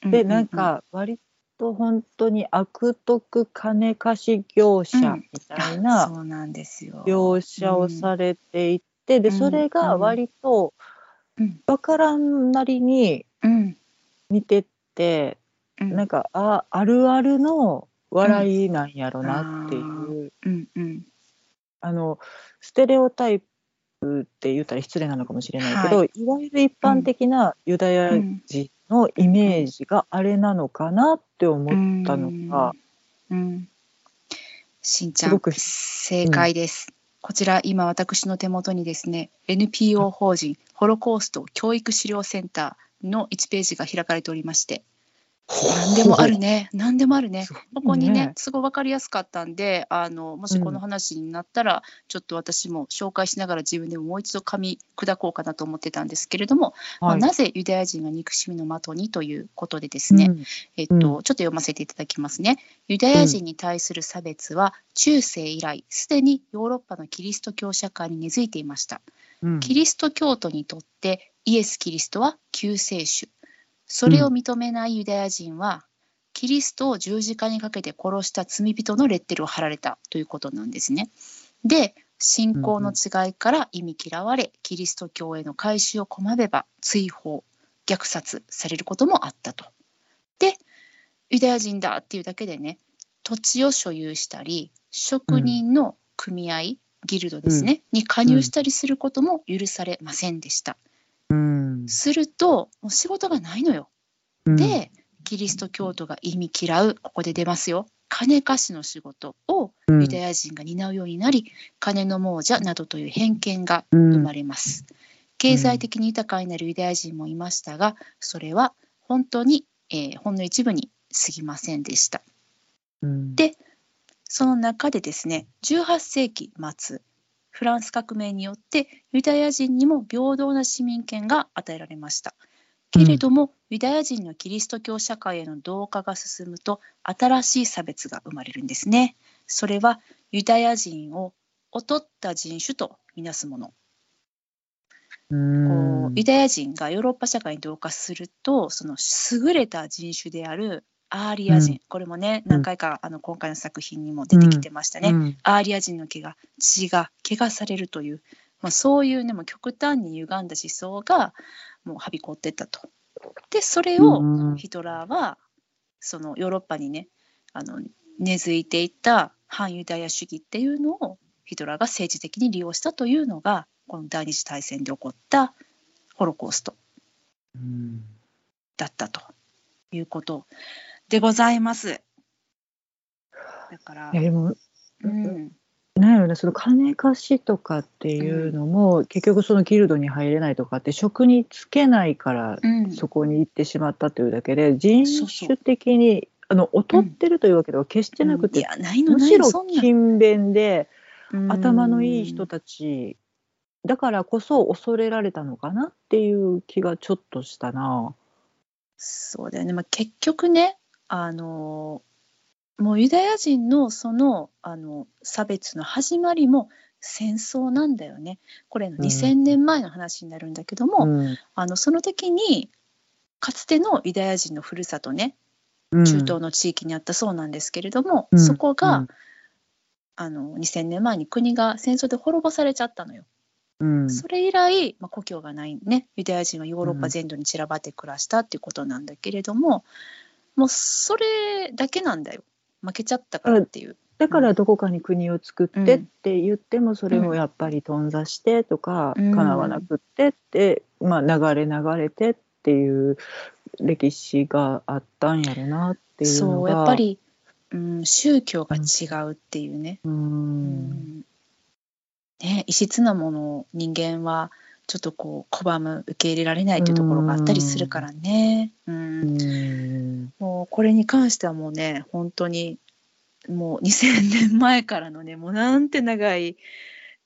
うで、なん、か割と本当に悪徳金貸し業者うんみたいあな。描写をされていて、でうんそれが割とうんわからんなりにうん。見てって、うん。なんかああるあるの笑いなんやろなっていう。うんうんうん。あのステレオタイプって言ったら失礼なのかもしれないけど、、はいわゆる一般的なユダヤ人のイメージがあれなのかなって思ったのが、うん、うん、しんちゃんすごく正解です、こちら今私の手元にですね NPO 法人ホロコースト教育資料センターの1ページが開かれておりまして何でもあるね。<laughs> 何でもあるね。ここにねすごい分かりやすかったんであのもしこの話になったら、ちょっと私も紹介しながら自分でももう一度噛み砕こうかなと思ってたんですけれども、まあ、はい。なぜユダヤ人が憎しみの的にということでですね、うん。えっと、ちょっと読ませていただきますね。ユダヤ人に対する差別は中世以来、すでにヨーロッパのキリスト教社会に根付いていました。うん。キリスト教徒にとってイエス・キリストは救世主。それを認めないユダヤ人は、キリストを十字架にかけて殺した罪人のレッテルを貼られたということなんですね。で、信仰の違いから意味嫌われ、キリスト教への改宗を拒めば追放、虐殺されることもあったと。で、ユダヤ人だっていうだけでね、土地を所有したり、職人の組合、ギルドですね、に加入したりすることも許されませんでした。うんすると、もう仕事がないのよ。うんで、キリスト教徒が意味嫌う、ここで出ますよ。金貸しの仕事をうんユダヤ人が担うようになり、金の亡者などという偏見がうん生まれます。経済的に豊かになるユダヤ人もいましたが、それは本当に、えーほんの一部に過ぎませんでした。うんでその中でですね、18世紀末、フランス革命によってユダヤ人にも平等な市民権が与えられました。けれども、ユダヤ人のキリスト教社会への同化が進むと、新しい差別が生まれるんですね。それはユダヤ人を劣った人種とみなすもの。ユダヤ人がヨーロッパ社会に同化するとその優れた人種であるアーリア人、うん。これもねうん。何回かあの今回の作品にも出てきてましたね、うん。アーリア人の毛が血が汚されるという、まあ、そういうねもう極端に歪んだ思想がもうはびこってったと。でそれをうん。ヒトラーはそのヨーロッパにねあの根付いていった反ユダヤ主義っていうのをヒトラーが政治的に利用したというのがこの第二次大戦で起こったホロコーストうん。だったということでございます。だから。いや、でもうん、なんやろなその金貸しとかっていうのも、結局そのギルドに入れないとかって職に就けないからうん、そこに行ってしまったというだけでうそう種的にあの劣ってるというわけでは決してなくて、いやないのむしろ勤勉で頭のいい人うんたちだからこそ恐れられたのかなっていう気がちょっとしたな。そうだよね、まあ、結局ねあのもうユダヤ人のそのあの差別の始まりも戦争なんだよね。これのうん。2000年前の話になるんだけども、うん。あのその時にかつてのユダヤ人のふるさとねうん。中東の地域にあったそうなんですけれども、うん。そこが、うん。あの2000年前に国が戦争で滅ぼされちゃったのよ。うん。それ以来、まあ、故郷がないねユダヤ人はヨーロッパ全土に散らばって暮らしたっていうことなんだけれども、もうそれだけなんだよ。負けちゃったからっていう。だからどこかに国を作ってって言ってもそれうんもやっぱり頓挫してとかうん。叶わなくってって、まあ、流れ流れてっていう歴史があったんやろなっていうのそうがやっぱり、うん、宗教が違うっていうね,、ううん。んね異質なものを人間はちょっとこう拒む受け入れられないというところがあったりするからね。うん。うん。もうこれに関してはもうね本当にもう2000年前からのねもうなんて長い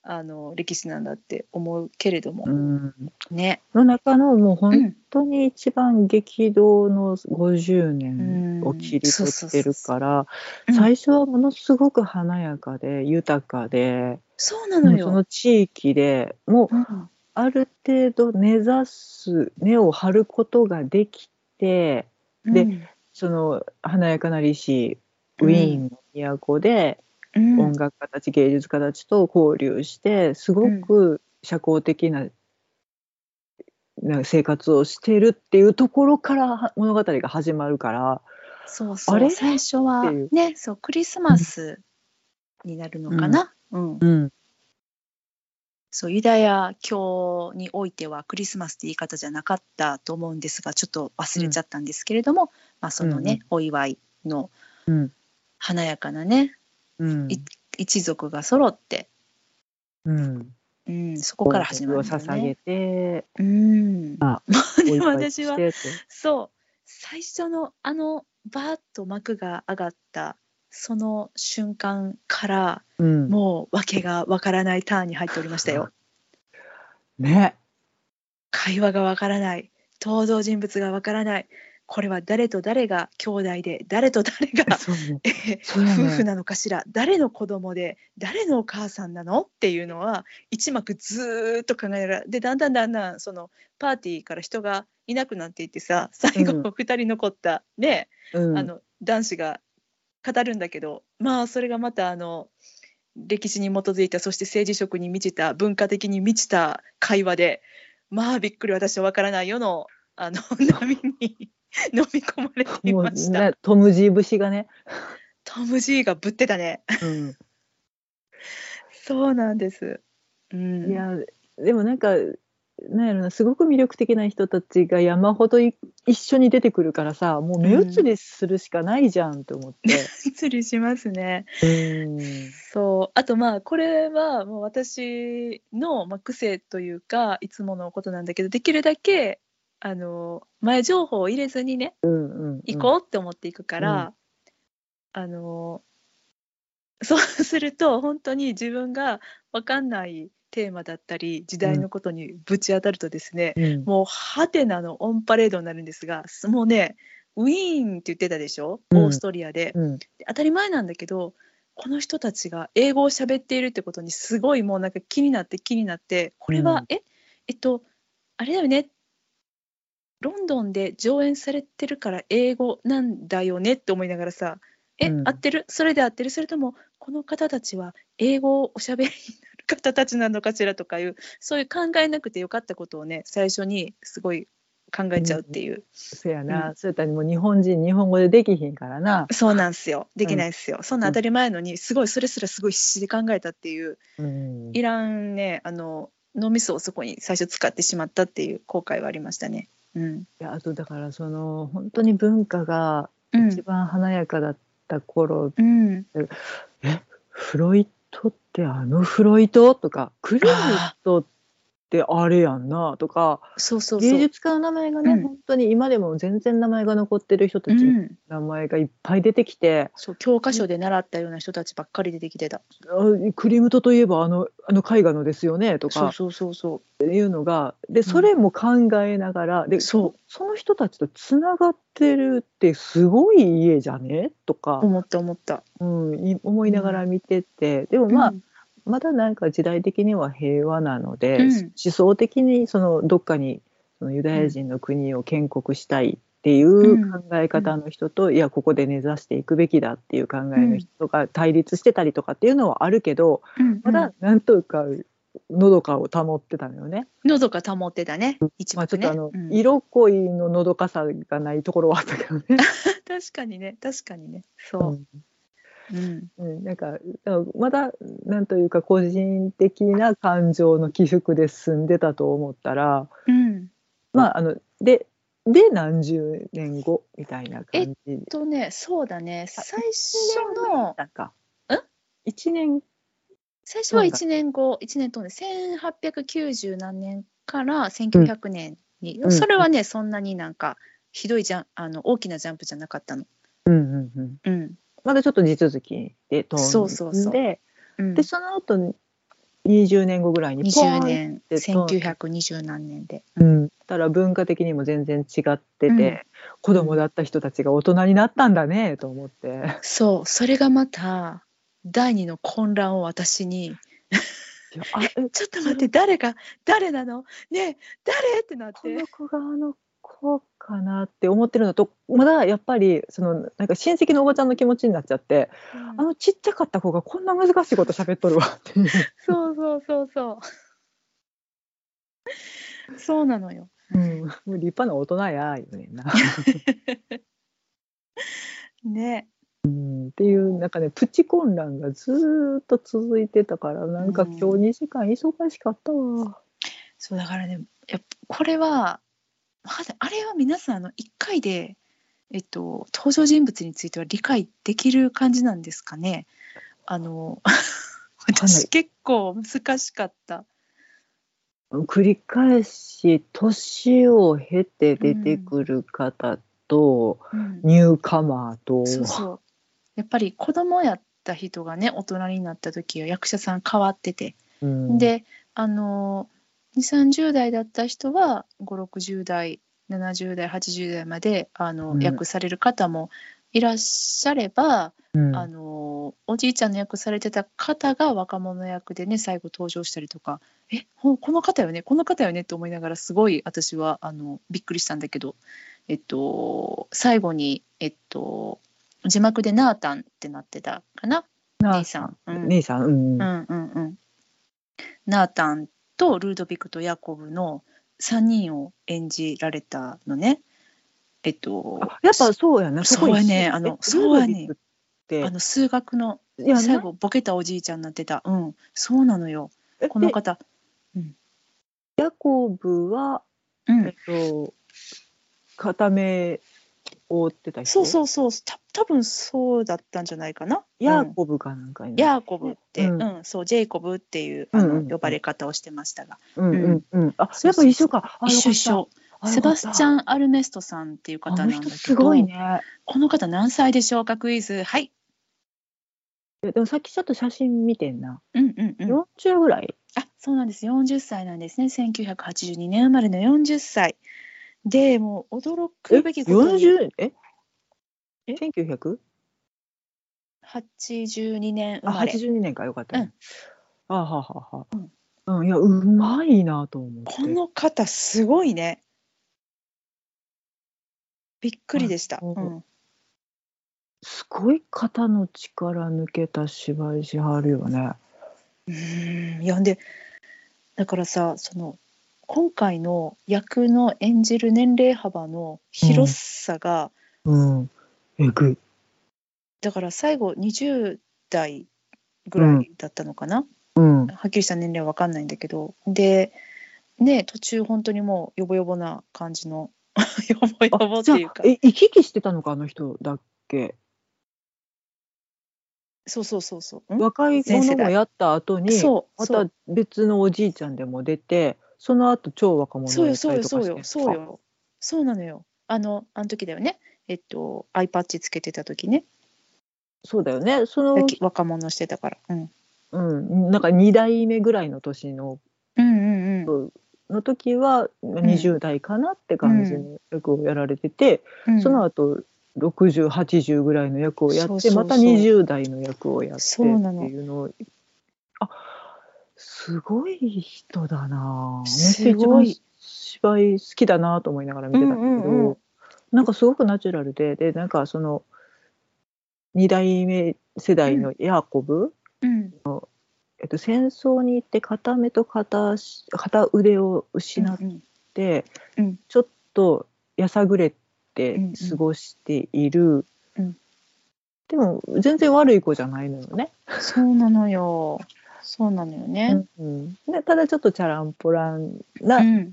あの歴史なんだって思うけれども、うん。ね、の中のもうう本ん、当に一番激動の50う年ん。を切り取ってるからうん。最初はものすごく華やかで豊かでそうなのよ。その地域でもううんある程度根ざす根を張ることができてでうん。その華やかな利子ウィーンの都でうん。音楽家たち芸術家たちと交流してすごく社交的なな生活をしてるっていうところから物語が始まるからそうそう。あれ？最初はねそうクリスマスになるのかな、うん。うんそうユダヤ教においてはクリスマスって言い方じゃなかったと思うんですがちょっと忘れちゃったんですけれども、まあ、そのね、お祝いのうん。華やかなねうん。い一族が揃って、うん。うん、そこから始まるをんだよ捧げね。てうん、あ <laughs> でお祝い私はそう最初のあのバーッと幕が上がったその瞬間からうん。もう訳がわからないターンに入っておりましたよ。ね。会話がわからない。登場人物がわからない。これは誰と誰が兄弟で誰と誰が、<laughs> ね。夫婦なのかしら。誰の子供で誰のお母さんなの？っていうのは一幕ずーっと考えながらでだんだんだんだんそのパーティーから人がいなくなっていってさ最後うん。2人残った、ねうん。あの男子が語るんだけどまあそれがまたあの歴史に基づいたそして政治色に満ちた文化的に満ちた会話でまあびっくり私は分からないよのあの <laughs> 波に飲み込まれていました。ねトム・ジー節がね、トム・ジーがぶってたね。うん、<laughs> そうなんです。うん、いやでもなんかなんやろなすごく魅力的な人たちが山ほどい一緒に出てくるからさもう目移りするしかないじゃんと思って。<laughs> 失礼しますね。うんそうあとまあこれはもう私の、まあ、癖というかいつものことなんだけどできるだけあの前情報を入れずにねうんうん行こうって思っていくから、あのそうすると本当に自分が分かんないテーマだったり時代のことにぶち当たるとですね、うん。もうハテナのオンパレードになるんですがもうねウィーンって言ってたでしょ？うん。オーストリアで。うん。で当たり前なんだけどこの人たちが英語を喋っているってことにすごいもうなんか気になって気になってこれは、うん。え？えっとあれだよね？ロンドンで上演されてるから英語なんだよね？って思いながらさえ、うん。合ってる？それで合ってる？それともこの方たちは英語をおしゃべりになる方たちなのかしらとかいうそういう考えなくてよかったことをね最初にすごい考えちゃうっていう、そやな、うそうやったらもう日本人日本語でできひんからな、そうなんですよ。できないですよ、そんな当たり前のにすごいそれすらすごい必死で考えたっていううん、いらんねあの脳みそをそこに最初使ってしまったっていう後悔はありましたね。うん。いやあとだからその本当に文化がうん。一番華やかだった頃、うん、フロイトってあのフロイト？とかクレジットってあれやんなとか。そうそう。芸術家の名前がね、うん。本当に今でも全然名前が残ってる人たちのうん、名前がいっぱい出てきて、そう教科書で習ったような人たちばっかり出てきてた。あクリムトといえばあのあの絵画のですよねとか。そうそうそうそっていうのが。でそれも考えながら、でそう。その人たちとつながってるってすごい家じゃね？とか。う、思った思った。うん、い思いながら見てて、でもまあ、うんまだなんか時代的には平和なので、うん思想的にそのどっかにそのユダヤ人の国を建国したいっていう考え方の人と、いやここで根ざしていくべきだっていう考えの人が対立してたりとかっていうのはあるけど、うんまだなんとかのどかを保ってたのよね。のどか保ってたね。一まあ、ちょ。っとあの、うん色濃いののどかさがないところはあったけどね。<laughs> 確かにね確かにね。そう。うん。うん、なん。かだからまだなんというか個人的な感情の起伏で進んでたと思ったらうん。まああのでで何十年後みたいな感じとねそうだね。最初のなんか。ん一年？最初は1年後。1年とね1890何年から1900年に、うん。それはねそんなになんかひどいジャンあの大きなジャンプじゃなかったの。うんうんうん。うん。まだちょっと地続きで飛んでそうそうそう。うん、でその後20年後ぐらいにポーン20年って飛んで。1920何年で。うん、たら文化的にも全然違ってて、うん。子供だった人たちが大人になったんだねと思って。そう。それがまた第二の混乱を私に。<laughs> ちょっと待って誰が誰なの？ねえ誰？ってなって。この子があの子かなって思ってるのとまだやっぱりそのなんか親戚のおばちゃんの気持ちになっちゃって、うん。あのちっちゃかった子がこんな難しいこと喋っとるわっていう、そうそうそうそう。そうなのよ。うん、もう立派な大人や言うねんな。<laughs> ね。うん。っていうなんかねプチ混乱がずーっと続いてたからなんかうん。今日2時間忙しかったわ。そうだからねやっぱこれはあれは皆さんあの1回で、えっと、登場人物については理解できる感じなんですかね？あの私結構難しかった。繰り返し年を経て出てくる方と、うん。ニューカマーと。そうそう。やっぱり子供やった人がね大人になった時は役者さん変わってて、うん。であの2 3 0代だった人は560代70代80代まであの、うん。役される方もいらっしゃれば、うん。あのおじいちゃんの役されてた方が若者役でね最後登場したりとか。えほこの方よねこの方よねって思いながらすごい私はあのびっくりしたんだけど、えっと、最後に、えっと、字幕で「ナータン」ってなってたかな？な姉さん。うん。姉さん、うん。うんうんうん、ナータンとルードビクとヤコブの3人を演じられたのね。えっと、あやっぱそうやな。そうやねあのそうやねあの数学の最後ボケたおじいちゃんになってた。うん、そうなのよ。この方。ヤコブは、うんえっ、と、片目を覆ってた人？そうそうそう。た多分そうだったんじゃないかな。うんヤコブかなんかになヤーコブって、ううんん、そう、ジェイコブっていうあの、うんうん呼ばれ方をしてましたが、うんうんうん。あ、やっぱ一緒か。あ一緒一。緒。セバスチャンン・アルメストさんっていうあ方なんだけど、すごいね。この方何歳でしょうかクイズ。はい。でもさっきちょっと写真見てんな。うんうんうん。40ぐらい？あ、そうなんです。40歳なんですね。1982年生まれの40歳。で、もう驚くべきことに ?40? え？え ?1900? 82年生あ、まれ。82年か。よかったね。うんあははは。うん、いやうまいなと思ってこの方すごいね。びっくりでした。ううんすごい肩の力抜けた芝居しはるよね。うーんいやでだからさその今回の役の演じる年齢幅の広さが、うん、えぐい。だから最後20代ぐらいだったのかな、うん、はっきりした年齢は分かんないんだけど。でね途中本当にもうヨボヨボな感じの <laughs> ヨボヨボっていうか。あえ行き来してたのかあの人だっけ？そうそうそうそう。ん？若い全世代者もやった後にまそうそう。た別のおじいちゃんでも出てその後超若者そうよやったそうりとかして。よそうよそうよ。そうなのよ。あのあの時だよね。えっとアイパッチつけてた時ねそうだよね。その、若者してたから。うん。うん、なんか2代目ぐらいの年のうんうんうん。の時は20代かなって感じの役をやられてて、うん。その後6080ぐらいの役をやってまた20代の役をやってっていうのをあすごい人だな。めっちゃ芝居好きだなと思いながら見てたんだけど、うんうんうん。なんかすごくナチュラルででなんかその2代目世代のヤーコブ、うん。えっと、戦争に行って片目と片足片腕を失っうん。て、うん。ちょっとやさぐれてうんうん。過ごしている、うん。でも全然悪い子じゃないのよね。そうなのよ。そうなのよね。うんでただちょっとチャランポランうなん。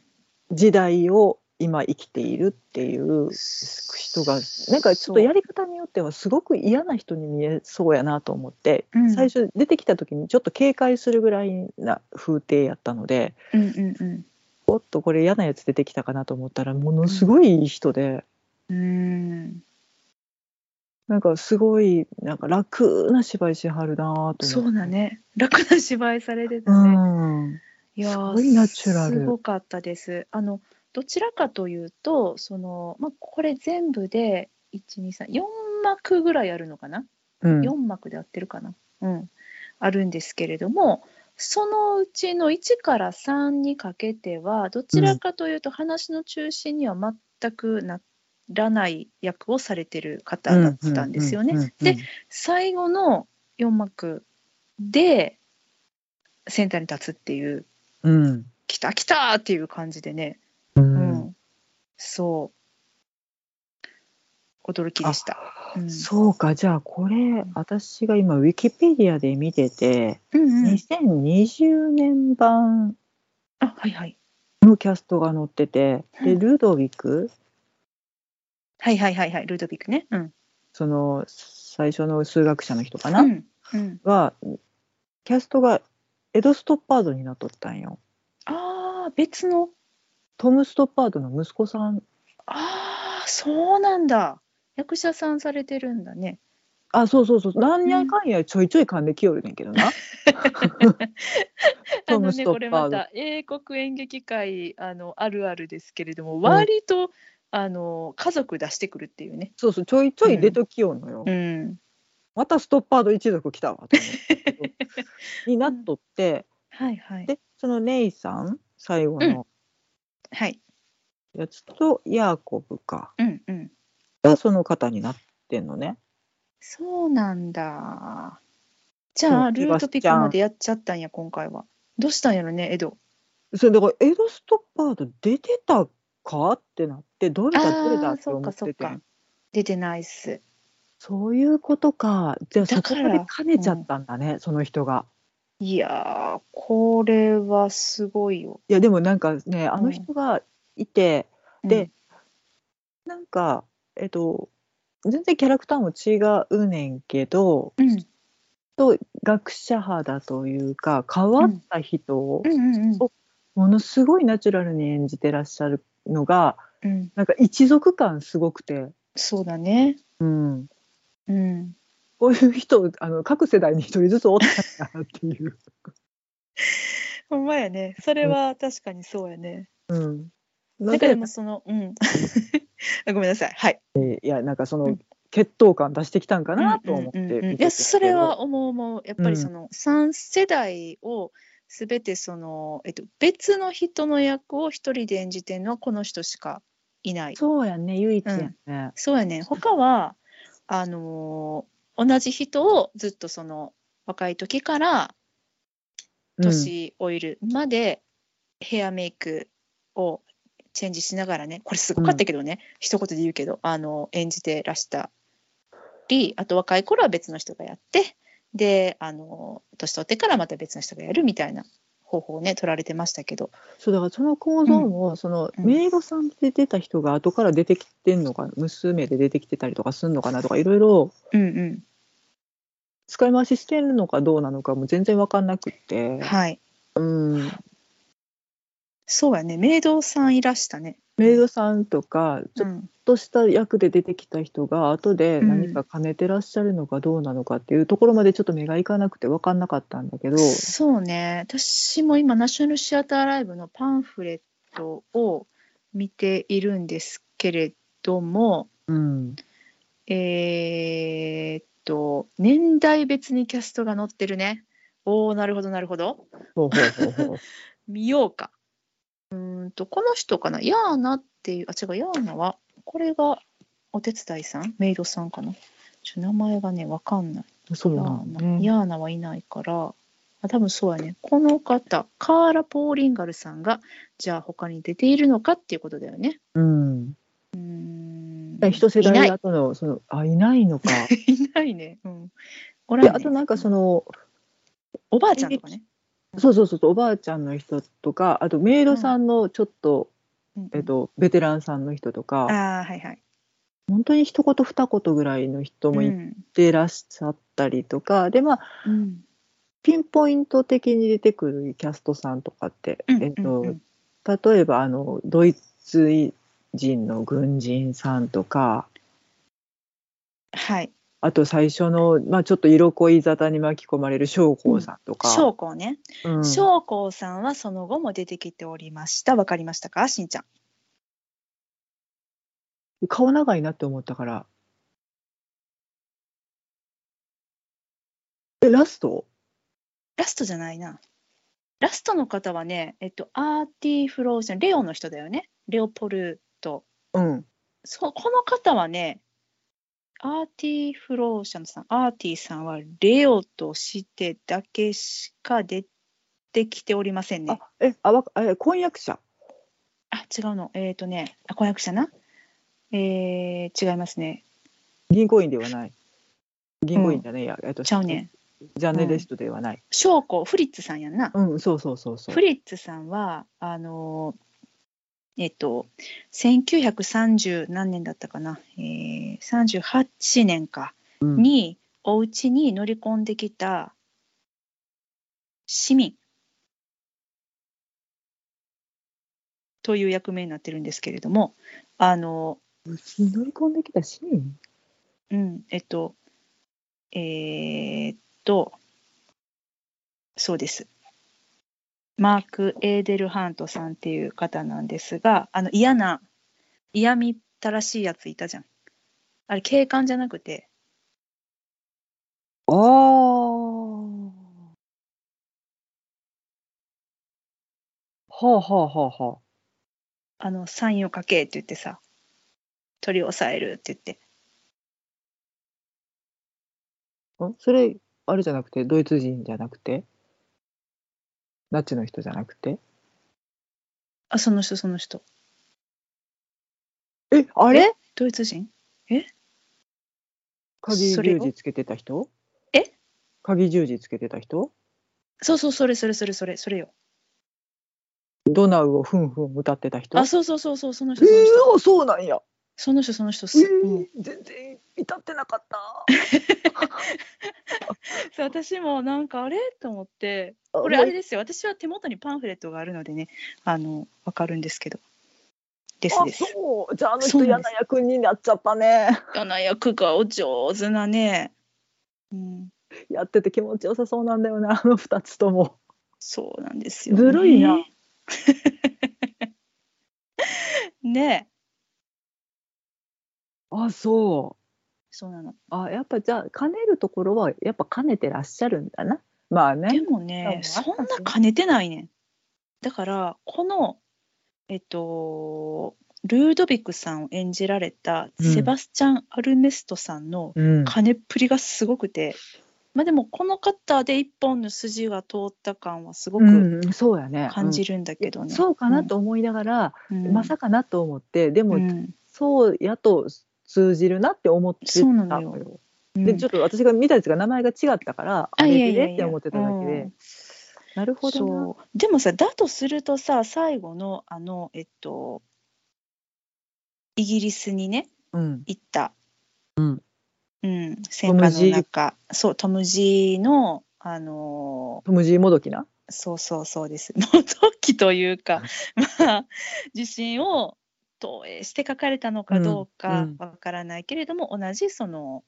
時代を今生きているっていう人がなんかちょっとやり方によってはすごく嫌な人に見えそうやなと思って、うん最初出てきた時にちょっと警戒するぐらいな風景やったのでうんうんうんおっとこれ嫌なやつ出てきたかなと思ったらものすごいいい人で。うんなんかすごいなんか楽な芝居しはるなと思って。そうだね楽な芝居されてたうね、ん。いやーすごいナチュラルすごかったです。あのどちらかというとその、まあ、これ全部で1234幕ぐらいあるのかな、うん。4幕で合ってるかな、うん、あるんですけれどもそのうちの1から3にかけてはどちらかというと話の中心には全くならない役をされてる方だったんですよね。で最後の4幕でセンターに立つっていう。うん。来た来たっていう感じでね、そう。驚きでした。うん。そうか。じゃあこれ私が今ウィキペディアで見てて、うんうん、2020年版あはいはい。のキャストが載っててでうん。ルドビク？はいはいはいはい。ルドビックね。うん。その最初の数学者の人かな、うん。うん、はキャストがエド・ストッパードになっとったんよ。ああ別のトム・ストッパードの息子さんああそうなんだ役者さんされてるんだね。あそうそうそう何やかんやちょいちょい噛んできよるねんけどな。<laughs> あトム・のねこれストッパード。また英国演劇界あのあるあるですけれども割と、あの家族出してくるっていうね。そうそうちょいちょい出ときよんのよ。うんまたストッパード一族来たわと思って <laughs> になっとって、はいはいでそのネイさん最後のはいやつとヤーコブかうんうんがその方になってんのね。そうなんだ。じそうゃあルートピックまでやっちゃったんや今回は。どうしたんやろねエド。それだからエド・ストッパード出てたかってなってどれだどれだって思っててかそっか。出てないっす。そういうことかじゃあそこだかで兼ねちゃったんだね、その人が。いやーこれはすごいよ。いやでもなんかねあの人がいて、でなんかえっと全然キャラクターも違うねんけどうん、うんと学者派だというか変わった人をうんうんうん。ものすごいナチュラルに演じてらっしゃるのがうん、なんか一族感すごくて、そうだね。うん、うん、こういう人あの各世代に一人ずつおったんだなっていう。ほんまやね。それは確かにそうやね。うん、なんかでもそのうん <laughs> あごめんなさい。はい。いやなんかその、うん血統感出してきたんかなと思ってうんいやそれは思う思うやっぱりその3世代を全てその、えっと、別の人の役を一人で演じてるのはこの人しかいない。そうやね唯一やね、そうやね他はあのー同じ人をずっとその若い時からうん。年老いるまでヘアメイクをチェンジしながらねこれすごかったけどね、一言で言うけどあの演じてらしたりあと若い頃は別の人がやってであの年取ってからまた別の人がやるみたいな方法をね取られてましたけど。そうだからその構造も、そのうん。メイドさんで出た人が後から出てきてんのか娘で出てきてたりとかすんのかなとかいろいろうん使い回ししてるのかどうなのかも全然分かんなくて。ん、はい。うん、そうやね。メイドさんいらしたね。メイドさんとかちょっうん。とした役で出てきた人が後で何か兼ねてらっしゃるのかどうなのかっていうところまでちょっと目がいかなくて分かんなかったんだけど、そうね。私も今ナショナルシアターライブのパンフレットを見ているんですけれどもうん、えーっと年代別にキャストが載ってるね。おおなるほどなるほど。ほうほうほうほう。<laughs> 見ようか。うーんとこの人かな？ヤーナっていうあ違うヤーナはこれがお手伝いさん？メイドさんかな？ちょ名前がねわかんない。そうヤーナ、なんだね。ヤーナはいないから、あ多分そうやね。この方、カーラ・ポーリンガルさんが、じゃあ他に出ているのかっていうことだよね。うん。一世代後のそのあいないのか。<laughs> いないね。うん。おらんあとなんかそのおばあちゃんとかね。そうそうそうおばあちゃんの人とかあとメイドさんのちょっと、うんえっと、ベテランさんの人とか、ああ、はいはい。本当に一言二言ぐらいの人もいうん。てらっしゃったりとか、でまあうん。ピンポイント的に出てくるキャストさんとかって、うんえっとうんうん例えばあのドイツ人の軍人さんとかはい。あと最初の、まあ、ちょっと色恋沙汰に巻き込まれる将校さんとか、将校ね。うん将校さんはその後も出てきておりました。わかりましたか？しんちゃん。顔長いなって思ったからえラスト？ラストじゃないな。ラストの方はね、えっと、アーティ・フローシャン、レオの人だよね。レオポルト。うんそうこの方はね、アーティ・フローシャンさん、アーティさんはレオとしてだけしか出てきておりませんねあ。えあわえ婚約者？あ、違うの。えっ、とね、あ、婚約者な？えー、違いますね。銀行員ではない銀行員じゃねえや、えっとちゃうねん。ジャーネリストではない、将校、フリッツさんやんな。うん、そうそうそうそうフリッツさんは、あのーえっと、1930何年だったかな、えー、38年か。うん。に、お家に乗り込んできた市民。という役名になってるんですけれども、あの、うちに乗り込んできたシーンうん、えっと、えーっと、そうです。マーク・エーデルハントさんっていう方なんですが、あの嫌な、嫌みったらしいやついたじゃん。あれ、警官じゃなくて、ああはあはあはあはあの、サインを書けって言ってさ、取り押さえるって言って。あんそれあれじゃなくてドイツ人じゃなくて？ナチの人じゃなくて？あ、その人、その人。えあれ？ドイツ人？鍵それを？十字つけてた人？え？鍵十字つけてた人？そうそう、それそれそれそれ、それよ。ドナウをふんふん歌ってた人？あ、そうそうそうそう、そのえ人、その人。ー、そうなんや、その人、その人、えすうん。ー、全然至ってなかった。<laughs> そう私もなんかあれと思ってここれあれですよ。私は手元にパンフレットがあるのでねあの分かるんですけど。ですあです。そう。じゃああの人嫌な役になっちゃったね。七役がお上手なね。うん。やってて気持ちよさそうなんだよなあの二つとも。そうなんですよ、ね、ずるいな。<laughs> ね。あそうそうなの。あやっぱじゃあ兼ねるところはやっぱ兼ねてらっしゃるんだな。まあね。でもね、そんな兼ねてないね。ん。だから、この、えっと、ルードビックさんを演じられたうん。セバスチャン・アルメストさんのうん。兼ねっぷりがすごくて、まあでもこの方で一本の筋が通った感はすごくうん、そうやね。感じるんだけどね。うん。そうかなと思いながら、うん、まさかなと思って。でも、うん。そうやと通じるなって思ってたそうなののよ。でちょっと私が見たやつが名前が違ったからあれでって思ってただけで、うん。なるほどでもさだとするとさ最後のあのえっとイギリスにねうん。行った、うん。うん、戦火の中。そうトム・ジーのあのトムジーもどきな？そうそうそうです。もう時というかまあ自信を投影して書かれたのかどうかうん。うんわからないけれども、同じその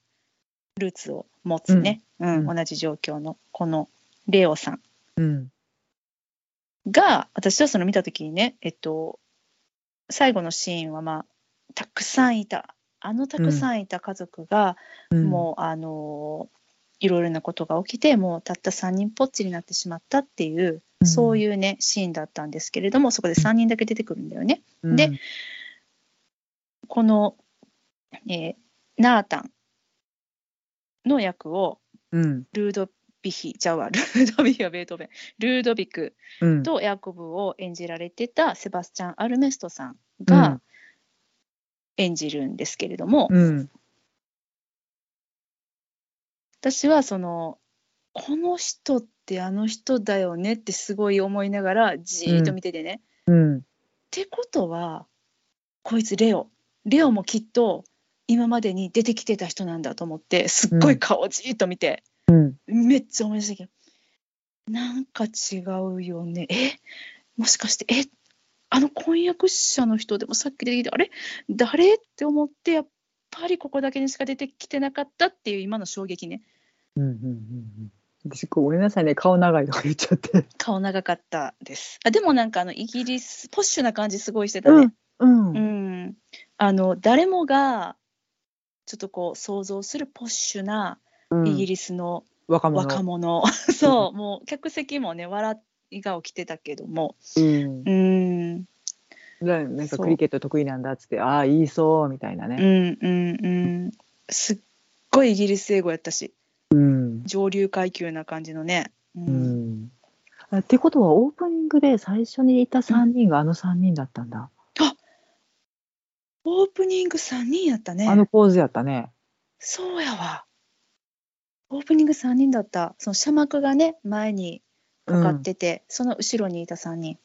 ルーツを持つね、うん。うん同じ状況のこのレオさん。うん。が私はその見た時にねえっと最後のシーンはまあたくさんいた。あのたくさんいた家族が、うん、もうあのいろいろなことが起きてもうたった3人ぽっちになってしまったっていう、うん。そういうねシーンだったんですけれどもそこで3人だけ出てくるんだよね。うん。でこの、えーナータンの役をうん。ルードビヒちゃうわルードビヒはベートーベン。ルードビクうん。とヤコブを演じられてたセバスチャン・アルメストさんが演じるんですけれども、うん。私はそのこの人ってあの人だよねってすごい思いながらじーっと見ててね。うん。ってことはこいつレオレオもきっと今までに出てきてた人なんだと思ってすっごい顔をじーっと見て、うん。めっちゃ思い出したけどなんか違うよね。え？もしかしてえ？あの婚約者の人でもさっき出てきたあれ？誰？って思ってやっぱりここだけにしか出てきてなかったっていう今の衝撃ね。うんうんうんうん私ごめんなさいね顔長いとか言っちゃって。顔長かったです。あでもなんかあのイギリスポッシュな感じすごいしてたね、うん。うん、あの誰もがちょっとこう想像するポッシュなうん。イギリスの若者。若者、<laughs> そうもう客席もね笑いが起きてたけども。うん。うん。ななんかクリケット得意なんだっつってああ言いそうみたいなうね。んうんうん。すっごいイギリス英語やったし。うん。上流階級な感じのね、ううん。んあってことはオープニングで最初にいた3人があの3人だったんだ。オープニング3人やったね。あのポーズやったね。そうやわ。オープニング3人だった。その車幕がね前にかかってて、その後ろにいた3人。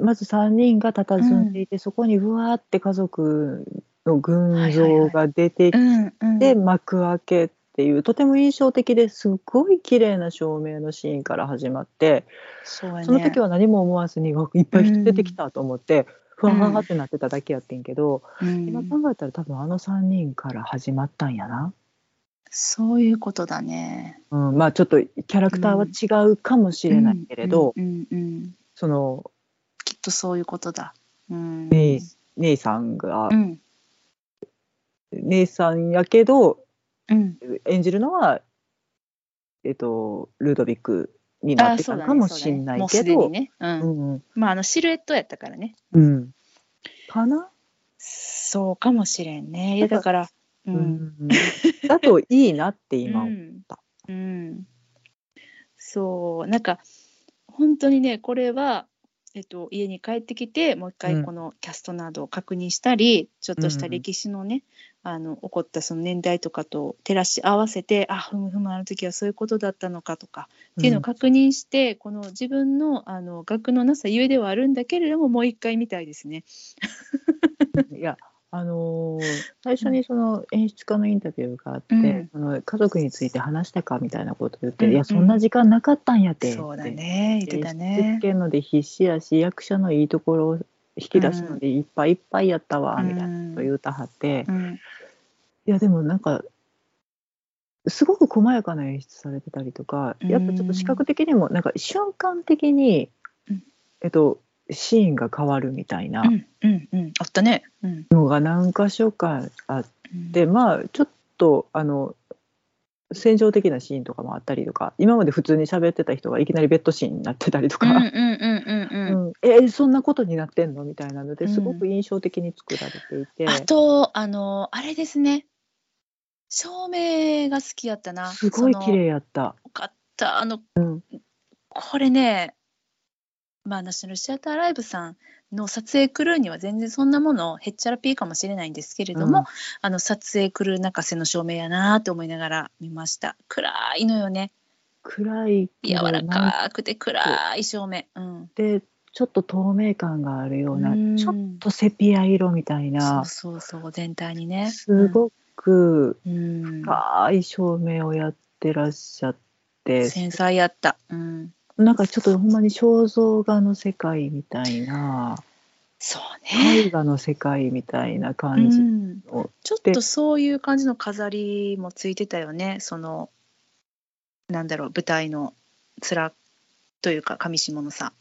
まず3人が佇んでいて、そこにぶわーって家族の群像が出てきうんうん。て幕開けっていうとても印象的ですっごい綺麗な照明のシーンから始まってその時は何も思わずにわいっぱい人出てきたと思って、ふわーってなってただけやってんけど、うん。今考えたら多分あの3人から始まったんやな。そういうことだね。うん、まあちょっとキャラクターは違うかもしれないけれど、そのきっとそういうことだ。うん。姉姉さんが、うん。姉さんやけどうん。演じるのは、えっと、ルードビックになってたかもしれないもうけど、うんうん。うん。まああのシルエットやったからね。うん、かな、そうかもしれんね。いやだからううん。んだといいなって今思っうん。た。うん、そう。なんか本当にねこれは、えっと、家に帰ってきてもう一うん。回このキャストなどを確認したり、ちょっとしたうん。歴史のね、あの起こったその年代とかと照らし合わせてあふむふむあの時はそういうことだったのかとかっていうのを確認して、この自分のあの学のなさゆえではあるんだけれどももう一回見たいですね。<laughs> いやあのー最初にその演出家のインタビューがあって、うん。その家族について話したかみたいなことを言って、うん。いやそんな時間なかったんやって、そうだね。言ってたね。ので必死やし役者のいいところを引き出すのでいっぱいいっぱいやったわ、うん。みたいなこと言うたはって、うん。いやでもなんかすごく細やかな演出されてたりとかやっぱちょっと視覚的にもなんか瞬間的に、うん。えっとシーンが変わるみたいなあったね。うん。のが何箇所かあっうん。て、まあちょっとあの戦場的なシーンとかもあったりとか今まで普通に喋ってた人がいきなりベッドシーンになってたりとか、うんうんうんうんうん。うんえそんなことになってんのみたいなのですごく印象的に作られていて、あと、あの、あれですね。照明が好きやったな。すごい綺麗やった。よかった。あの、うんこれね、まあ、ナショナルシアターライブさんの撮影クルーには全然そんなものへっちゃらピーかもしれないんですけれども、うん。あの撮影クルー泣かせの照明やなと思いながら見ました。暗いのよね。暗いけ柔らかくて暗い照明。うん。でちょっと透明感があるようなうん。ちょっとセピア色みたいそうなそうそう全体にね。すごくうん、深い照明をやってらっしゃって、繊細やった。うんなんかちょっとほんまに肖像画の世界みたいなそうね。絵画の世界みたいなう感じん。の、ちょっとそういう感じの飾りもついてたよね。そのなんだろう舞台の面というか上下のさ。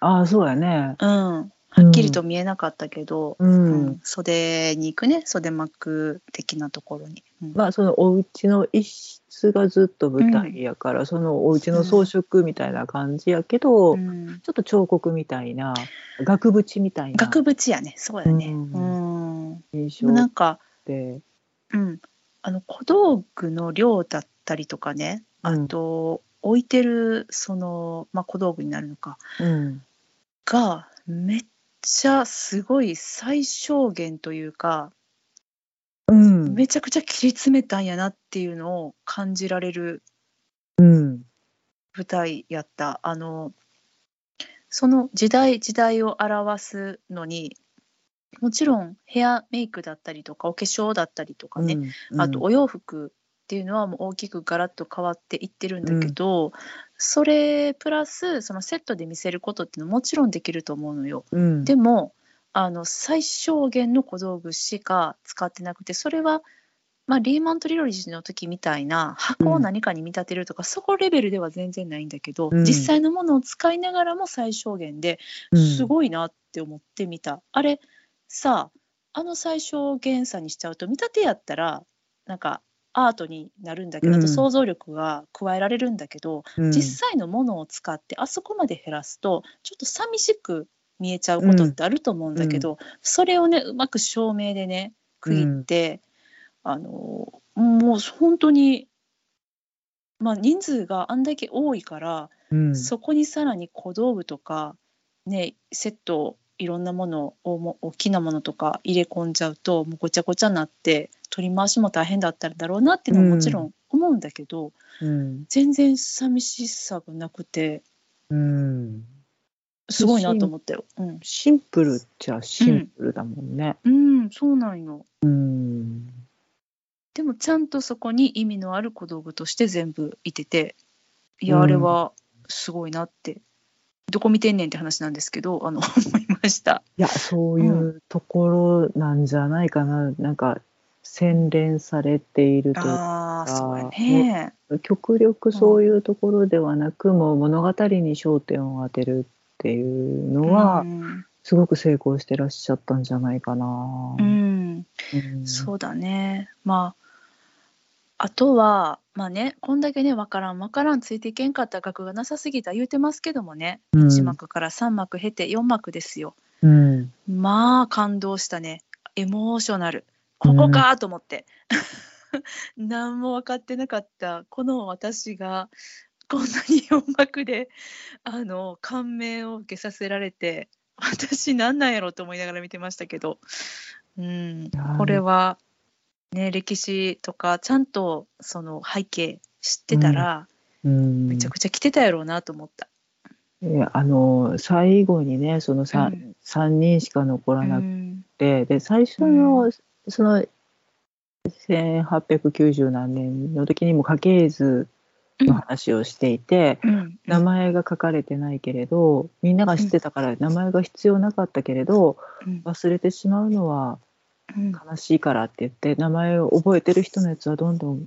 ああそうやね。うんはっきりと見えなかったけど、うん、うん。袖に行くね袖幕的なところに、うん。まあそのお家の一室がずっと舞台やから、そのお家の装飾みたいな感じやけど、うん。ちょっと彫刻みたいな額縁みたいな。額縁やね。そうやね。うん。うん、印でもな象んか、で、うん、あの小道具の量だったりとかねあうん。と、置いてるその、まあ、小道具になるのか。うん。がめっちゃすごい最小限というかうん。めちゃくちゃ切り詰めたんやなっていうのを感じられるうん。舞台やった。あのその時代時代を表すのにもちろんヘアメイクだったりとかお化粧だったりとかね、うん。あとお洋服っていうのはもう大きくガラッと変わっていってるんだけど、それプラスそのセットで見せることっていうのはもちろんできると思うのよ。うん、でもあの最小限の小道具しか使ってなくてそれは、まあ、リーマントリロジーの時みたいな箱を何かに見立てるとか、そこレベルでは全然ないんだけど、うん実際のものを使いながらも最小限ですい、ごいなって思ってみた。あれさあの最小限さにしちゃうと見立てやったらなんかアートになるんだけど、うん。あと想像力が加えられるんだけど、うん。実際のものを使ってあそこまで減らすとちょっと寂しく見えちゃうことってあると思うんだけど、それをねうまく照明でね区切って、あのもう本当に、まあ、人数があんだけ多いから、うん。そこにさらに小道具とか、ね、セットいろんなものをも大きなものとか入れ込んじゃうともうごちゃごちゃになって取り回しも大変だったんだろうなっていうのももちろん思うんだけど、うん。全然寂しさがなくてうん、すごいなと思ったよ。うん、シンプルっちゃシンプルだもんね。うん、そうなんよ。うん。でもちゃんとそこに意味のある小道具として全部いてていやうん。あれはすごいなって、どこ見てんねんって話なんですけどあの <laughs> 思いました。いやそういうところなんじゃないかな、なんか洗練されているというああそうね。極力そういうところではなく、もう物語に焦点を当てるっていうのは、うんすごく成功してらっしゃったんじゃないかな。うんうんそうだね。まあ、あとは、まあね、こんだけね、わからん、わからん、ついていけんかった額がなさすぎた言うてますけどもね、うん1幕から3幕経て4幕ですよ。うんまあ、感動したね。エモーショナル。ここかと思って。<laughs> 何も分かってなかった、この私が、こんなに4幕で、あの、感銘を受けさせられて、私なんなんやろうと思いながら見てましたけど、うん。や、これは、ね、歴史とか、ちゃんとその背景知ってたら、うん。めちゃくちゃ来てたやろうなと思った。あの最後にねその 3,、うん。三人しか残らうなくん。て、で最初の、うその1890何年の時にも家系図の話をしていて、うん。名前が書かれてないけれどみんなが知ってたから名前が必要なかったけれどうん。忘れてしまうのはうん。悲しいからって言って名前を覚えてる人のやつはどんどん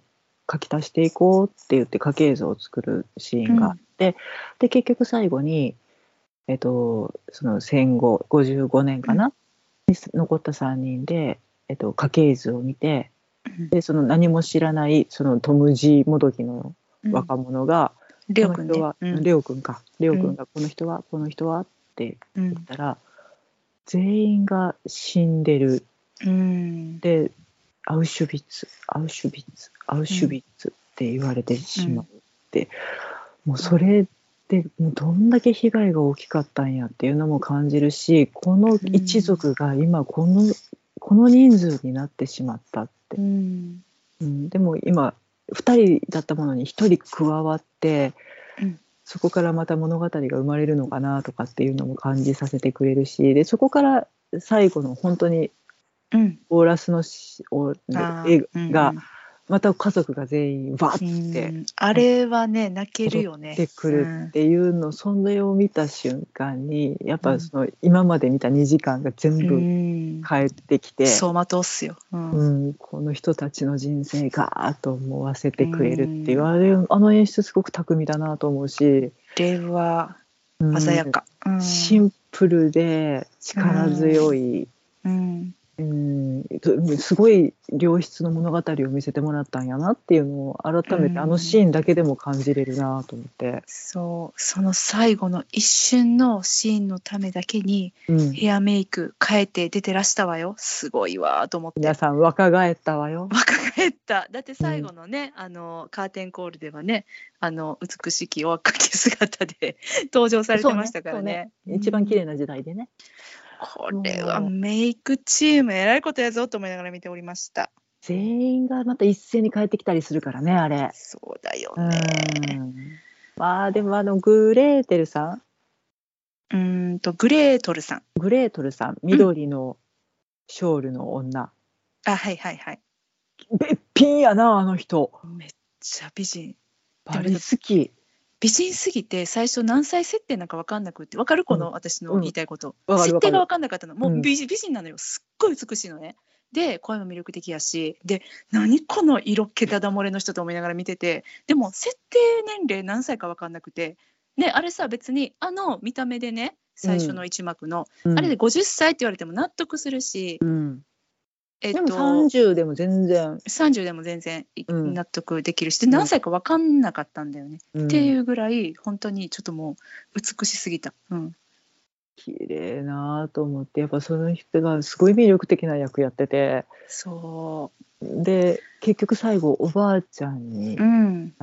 書き足していこうって言って家系図を作るシーンがあって、で結局最後に、えっと、その戦後55年かな、に残った3人で、えっと、家系図を見てでその何も知らないそのトムジもどきのうん。若者が、レオ君は、うん。レオ君か。レオ君がこの人は、この人はってうん。言ったら全員が死んでる。うん。でアウシュビッツアウシュビッツアウシュビッツって言われてしまうって、もうそれでもうどんだけ被害が大きかったんやっていうのも感じるしこの一族が今この,、この人数になってしまったって。う、ん。うん、でも今2人だったものに1人加わって、うん。そこからまた物語が生まれるのかなとかっていうのも感じさせてくれるしでそこから最後の本当にうん。オーラスのしうんがまた家族が全員わっうん。てあれはね泣けるよね。出てくるっていうの、それを見た瞬間にやっうん。ぱその今まで見た2時間が全う部ん。帰ってきて、走馬灯っすよ、うん。うん、この人たちの人生がーっと思わせてくれるっていう、あれあの演出すごく巧みだなと思うし、あれはうん。鮮やか、うん。シンプルで力強い、うんうん、すごい良質の物語を見せてもらったんやなっていうのを改めうん。てあのシーンだけでも感じれるなと思って、そうその最後の一瞬のシーンのためだけにうん、ヘアメイク変えて出てらしたわよ。すごいわと思って。皆さん若返ったわよ。若返った。だって最後のね、あのカーテンコールではねあの美しきお若き姿で登場されてましたからね。そう一番綺麗な時代でね。これはメイクチームえらいことやぞと思いながら見ておりました。全員がまた一斉に帰ってきたりするからねあれ。そうだようねん。まあでもあのグレーテルさん？うーんとグレートルさん。グレートルさん？緑のショールの女、あはいはいはい。べっぴんやなあの人。めっちゃ美人。バリ好き美人すぎて最初何歳設定なんか分かんなくって分かるこの私の言いたいこと、わかるわかる。設定が分かんなかったの。もううん。美人美人なのよ。すっごい美しいのね。で声も魅力的やし。で何この色気だだ漏れの人と思いながら見てて。でも設定年齢何歳か分かんなくて。ねあれさ別にあの見た目でね最初の一幕の、うん。あれで50歳って言われても納得するし、うん、えっとでも30でも全然、30でも全然納得できるし、で何歳か分かんなかったんだよね、うんっていうぐらい本当にちょっともう美しすぎた。うん綺麗なと思ってやっぱその人がすごい魅力的な役やっててそで結局最後おばあちゃんにう。うん。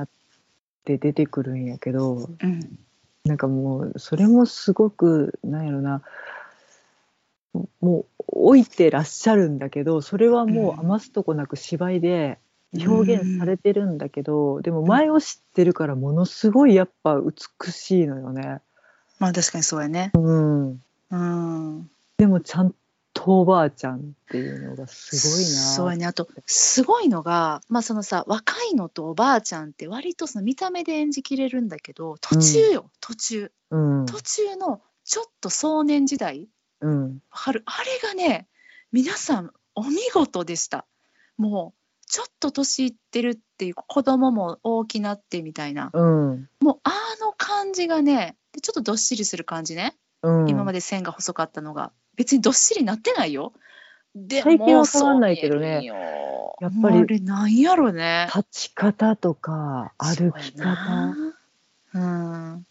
で出てくるんやけどうん。なんかもうそれもすごくなんやろなもう置いてらっしゃるんだけどそれはもう余すとこなく芝居で表現されてるんだけど、でも前を知ってるからものすごいやっぱ美しいのよね。まあ確かにそうやね。うん、うん。でもちゃんとおばあちゃんっていうのがすごいな。そうやね。あと、すごいのが、まあそのさ、若いのとおばあちゃんって割とその見た目で演じきれるんだけど、途中よ、途中。うん途中のちょっと壮年時代、うんわかるあれがね、皆さんお見事でした。もう、ちょっと年いってるっていう子供も大きなってみたいな。うんもうあの感じがね、でちょっとどっしりする感じね。うん、今まで線が細かったのが別にどっしりなってないよ。で最近は変わんないけどねやっぱりあれなんやろね。立ち方とか歩き方なうん。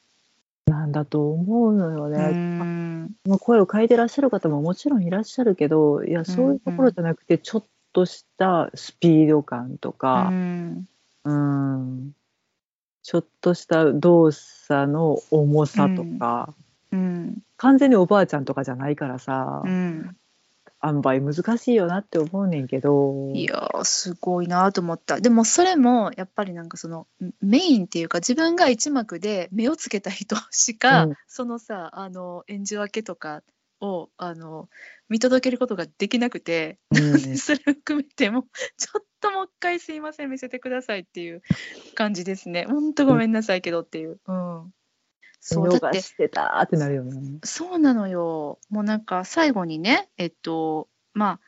なんだと思うのようね。ん。まあ、声を変えてらっしゃる方ももちろんいらっしゃるけどいやそういうところじゃなくてちょっとしたスピード感とうか、ん。うんちょっとした動作の重さとか、うん。完全におばあちゃんとかじゃないからさ、うん。塩梅難しいよなって思うねんけど。いやーすごいなと思った。でもそれもやっぱりなんかそのメインっていうか自分が一幕で目をつけた人しか、うん。そのさあの演じ分けとかをあの見届けることができなくて、うん。<laughs> それを含めてもちょっともう一回すいません見せてくださいっていう感じですね。ほんとごめんなさいけどっていう、うん、そうだってしてたってなるよね。そうなのよ。もうなんか最後にね、えっと、まあ、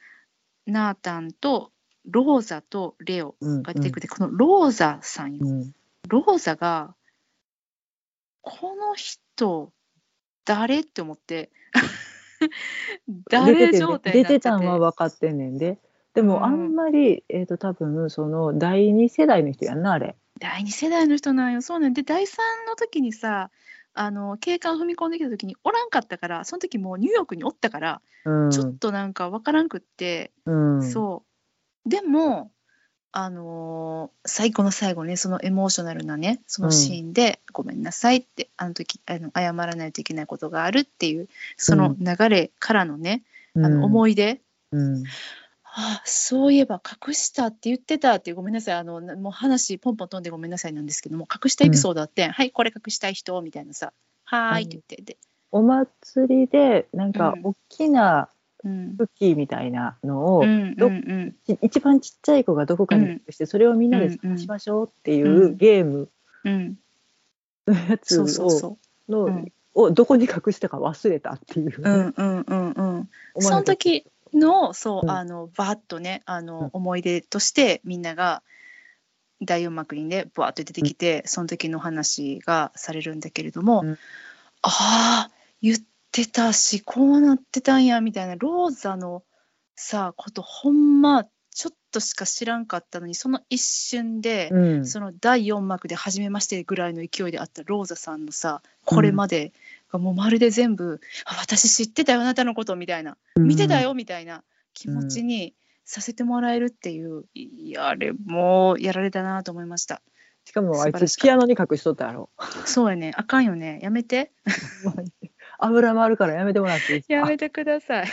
ナータンとローザとレオうんが出てくる、このローザさんよ。うんローザが、この人、誰って思って、<laughs> 誰状態出てたんは分かってんねんででうんもあんまり、えー、と多分その第二世代の人やんなあれ。第2世代の人なんよそうなんで第3の時にさあの警官踏み込んできた時におらんかったからその時もうニューヨークにおったから、うん。ちょっとなんかわからんくって、うん、そう。でもあのー最後の最後ねそのエモーショナルなねそのシーンで「ごめんなさい」ってあの時あの謝らないといけないことがあるっていうその流れからのね、あの思い、い出、うんあそういえば隠したって言ってたっていうごめんなさい。あのなもう話ポンポン飛んでごめんなさいなんですけども隠したエピソードあって、はいこれ隠したい人みたいなさはーいって言って。で、お祭りでなんかうん。大きなうん。クッキーみたいなのを、うんうん一番ちっちゃい子がどこかに隠して、それをみんなで探しましょうっていううん。ゲーム。うん。のやつをのうん。をどこに隠したか忘れたっていう、うんうんうんうん。その時のそう、うん。あのバーッとねあの、うん。思い出としてみんなが第4幕にねバーッと出てきて、その時の話がされるんだけれども、うん。ああ言ってたしこうなってたんやみたいなローザのさことほんまちょっとしか知らんかったのにその一瞬で、うん。その第4幕で初めましてぐらいの勢いであったローザさんのさこれまでがもうまるで全部、あ私知ってたよあなたのことみたいな。見てたよみたいな気持ちにさせてもらえるっていう、いやあれもうやられたなと思いました。しかもあいつピアノに隠しとったやろ。そうやね。あかんよね。やめて。<laughs> 油もあるからやめてもらっていいですか？<laughs> やめてください。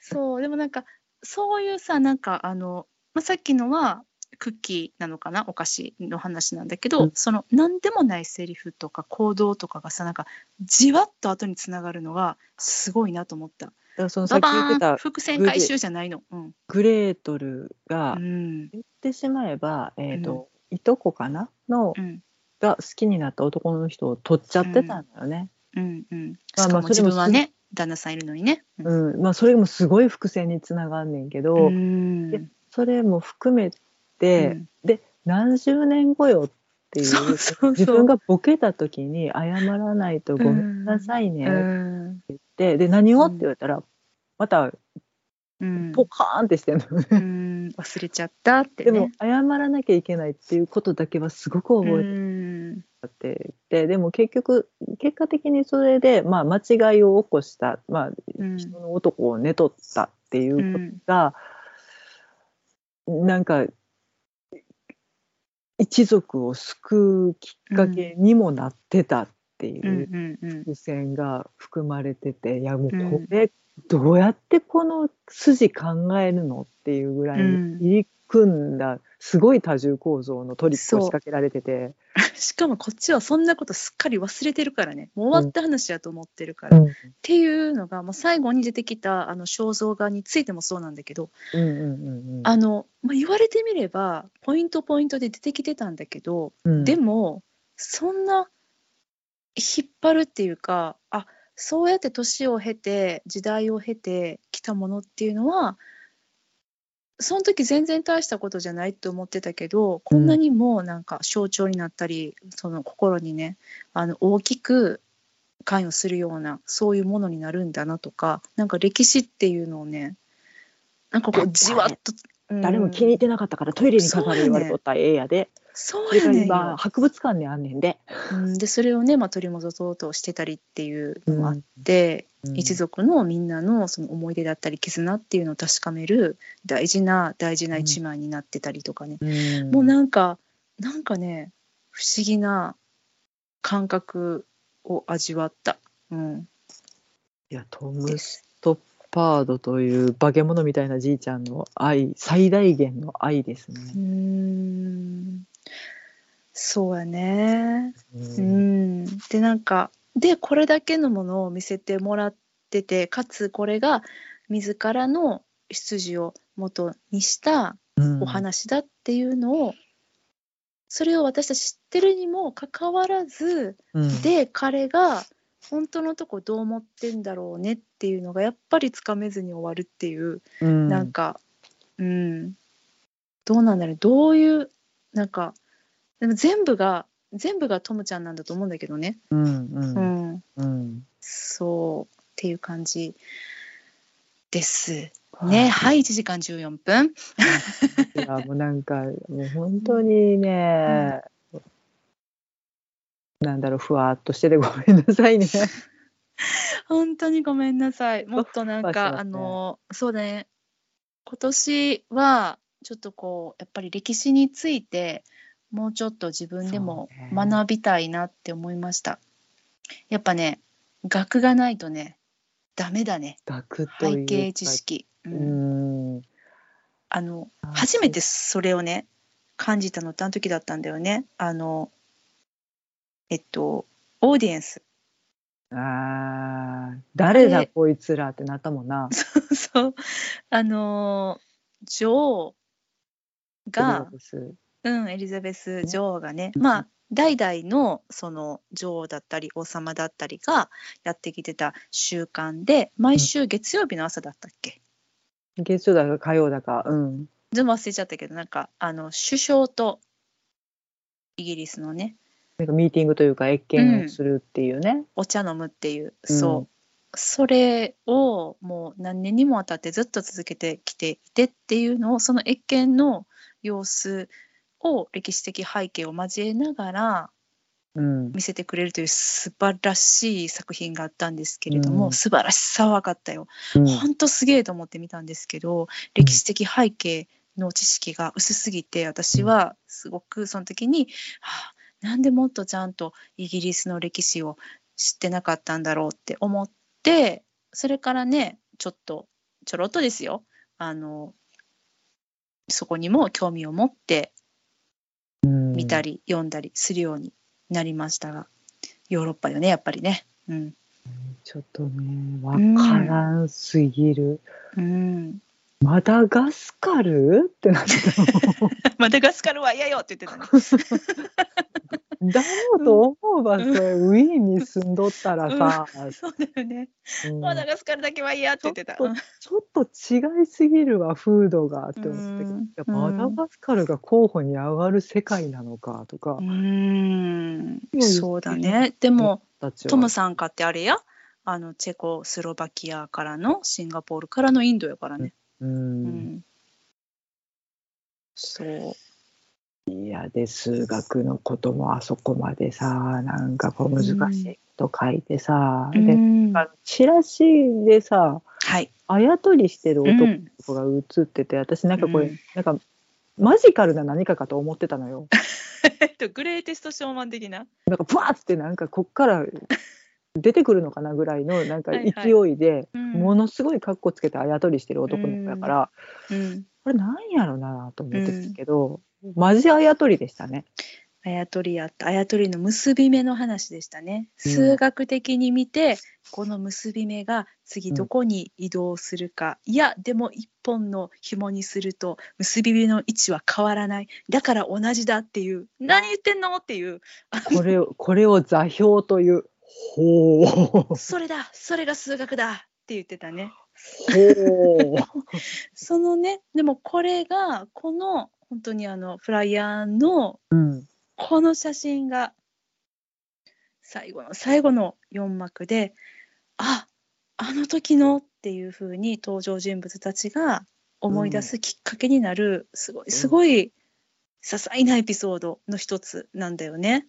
そう。でもなんかそういうさなんかあの、まあ、さっきのはクッキーなのかなお菓子の話なんだけど、うんその何でもないセリフとか行動とかがさなんかじわっと後につながるのがすごいなと思った。だからそのさっき言ってた伏線回収じゃないの。うん。グレートルがうん。言ってしまえば、えーといとこかな？のうん。が好きになった男の人を取っちゃってたんだよね。うん。うん。まあまあ自分はね、旦那さんいるのにね。うんまあ、それもすごい伏線につながんねんけど、うん。でそれも含めて、うんで何十年後よっていう自分がボケた時に謝らないとごめんなさいねっうん。て言って、で何をうんって言われたらまたうん。ポカーンってしてんのよね。うん忘れちゃったってでね。も謝らなきゃいけないっていうことだけはすごく覚えてうんてて、でも結局結果的にそれで、まあ、間違いを起こした、まあ、うん人の男を寝取ったっていうことが、なんか一族を救うきっかけにもなってたっていう伏線が含まれてて、いやもうこれどうやってこの筋考えるのっていうぐらいうん。入り組んだすごい多重構造のトリックを仕掛けられてて。<laughs> しかもこっちはそんなことすっかり忘れてるからね。もう終わった話やと思ってるから、っうん。ていうのが、まあ、最後に出てきたあの肖像画についてもそうなんだけど。うんうんうんあの、まあ、言われてみればポイントポイントで出てきてたんだけど、うん。でもそんな引っ張るっていうかあそうやって年を経て時代を経てきたものっていうのはその時全然大したことじゃないって思ってたけどこんなにもなんか象徴になったり、その心にねあの大きく関与するようなそういうものになるんだなとかなんか歴史っていうのをねなんかこうじわっと、うん誰も気に入ってなかったからトイレに飾る言われとったらええやで。そそうやねんよ。今博物館にあんねんで。うん、でそれをね、まあ、取り戻そうとしてたりっていうのもあって、うん。一族のみんなのその思い出だったり絆っていうのを確かめる大事な大事な一枚になってたりとかね、うん。もうなんかなんかね不思議な感覚を味わった、うん、いやトム・ス。トッパードという化け物みたいなじいちゃんの愛最大限の愛ですね。う。ん。そうやね。ううん。ん、でなんかでこれだけのものを見せてもらっててかつこれが自らの出自を元にしたうん。お話だっていうのを、それを私たち知ってるにもかかわらずうん。で彼が本当のとこどう思ってんだろうねっていうのがやっぱりつかめずに終わるっていう、うん。なんかうん。どうなんだろう。どういうなんかでも全部が全部がトムちゃんなんだと思うんだけどね。うんううん。ん、うん。そうっていう感じです。ね、はい、1時間14分。いやもうなんかもう本当にね、<laughs> なんだろうふわっとしててごめんなさいね。<laughs> 本当にごめんなさい。<laughs> もっとなんか、ねあの、そうだね。今年は、ちょっとこう、やっぱり歴史について、もうちょっと自分でも学びたいなって思いました。やっぱね、学がないとね、ダメだね。学というか背景知識。ううんんあの、あ初めてそれをね、感じたのってあの時だったんだよね。あの、えっと、オーディエンス。あー誰だでこいつらってなったもんな。<laughs> そう、あのー女王が、うん、エリザベス女王がね、まあ、代々のその女王だったり王様だったりがやってきてた習慣で、毎週月曜日の朝だったっけ？月曜だか火曜だか、うん。全部忘れちゃったけど、なんか、あの、首相とイギリスのね、なんかミーティングというか、謁見をするっていうね。お茶飲むっていう、うんそう。それをもう何年にもわたってずっと続けてきていてっていうのをその謁見の様子を歴史的背景を交えながらうん。見せてくれるという素晴らしい作品があったんですけれども、うん素晴らしさは分かったよ。うん本当すげえと思って見たんですけど歴史的背景の知識が薄すぎて私はすごくその時に、はあ、なんでもっとちゃんとイギリスの歴史を知ってなかったんだろうって思ってそれからねちょっとちょろっとですよ。あのそこにも興味を持って見たり読んだりするようになりましたが、ヨーロッパよねやっぱりね。うん。ちょっとね、わからんすぎる。うん、マダガスカル？ってなってた。<laughs> マダガスカルは嫌よって言ってたね。<laughs> だろうと思うわ、それ、ウィーンに住んどったらさ、そうだよね。うん。マダガスカルだけは嫌って言ってた。ちょっと違いすぎるわ、風土がって思って、うん。マダガスカルが候補に上がる世界なのかとか。う、ん。うんそうだね。でも、トムさんかってあれや、あのチェコスロバキアからのシンガポールからのインドやからね。ううんん。そう。いやで数学のこともあそこまでさなんかこう難しいと書いてさ、うでんあのチラシでさはい。あやとりしてる男のうん子が映ってて、私なんかこれ、うんなんかマジカルな何かかと思ってたのよ。<laughs> えっと、グレーテストショーマン的な？なんかブワーってなんかこっから出てくるのかなぐらいのなんかはい勢いでうんものすごい格好つけてあやとりしてる男の子だから、うん。これなんやろなと思ってたけど、マジあやとりでしたね。あやとりやった。あやとりの結び目の話でしたね。うん数学的に見て、この結び目が次どこに移動するか。いや、でも一本の紐にすると結び目の位置は変わらない。だから同じだっていう。何言ってんのっていう。これをこれを座標という。ほう。それだそれが数学だって言ってたね。ほう。<laughs> そのね、でもこれが、この本当にあのフライヤーのうん。この写真が最後の最後の4幕でああの時のっていう風に登場人物たちが思い出すきっかけになる、すごいすごい些細なエピソードの一つなんだよね。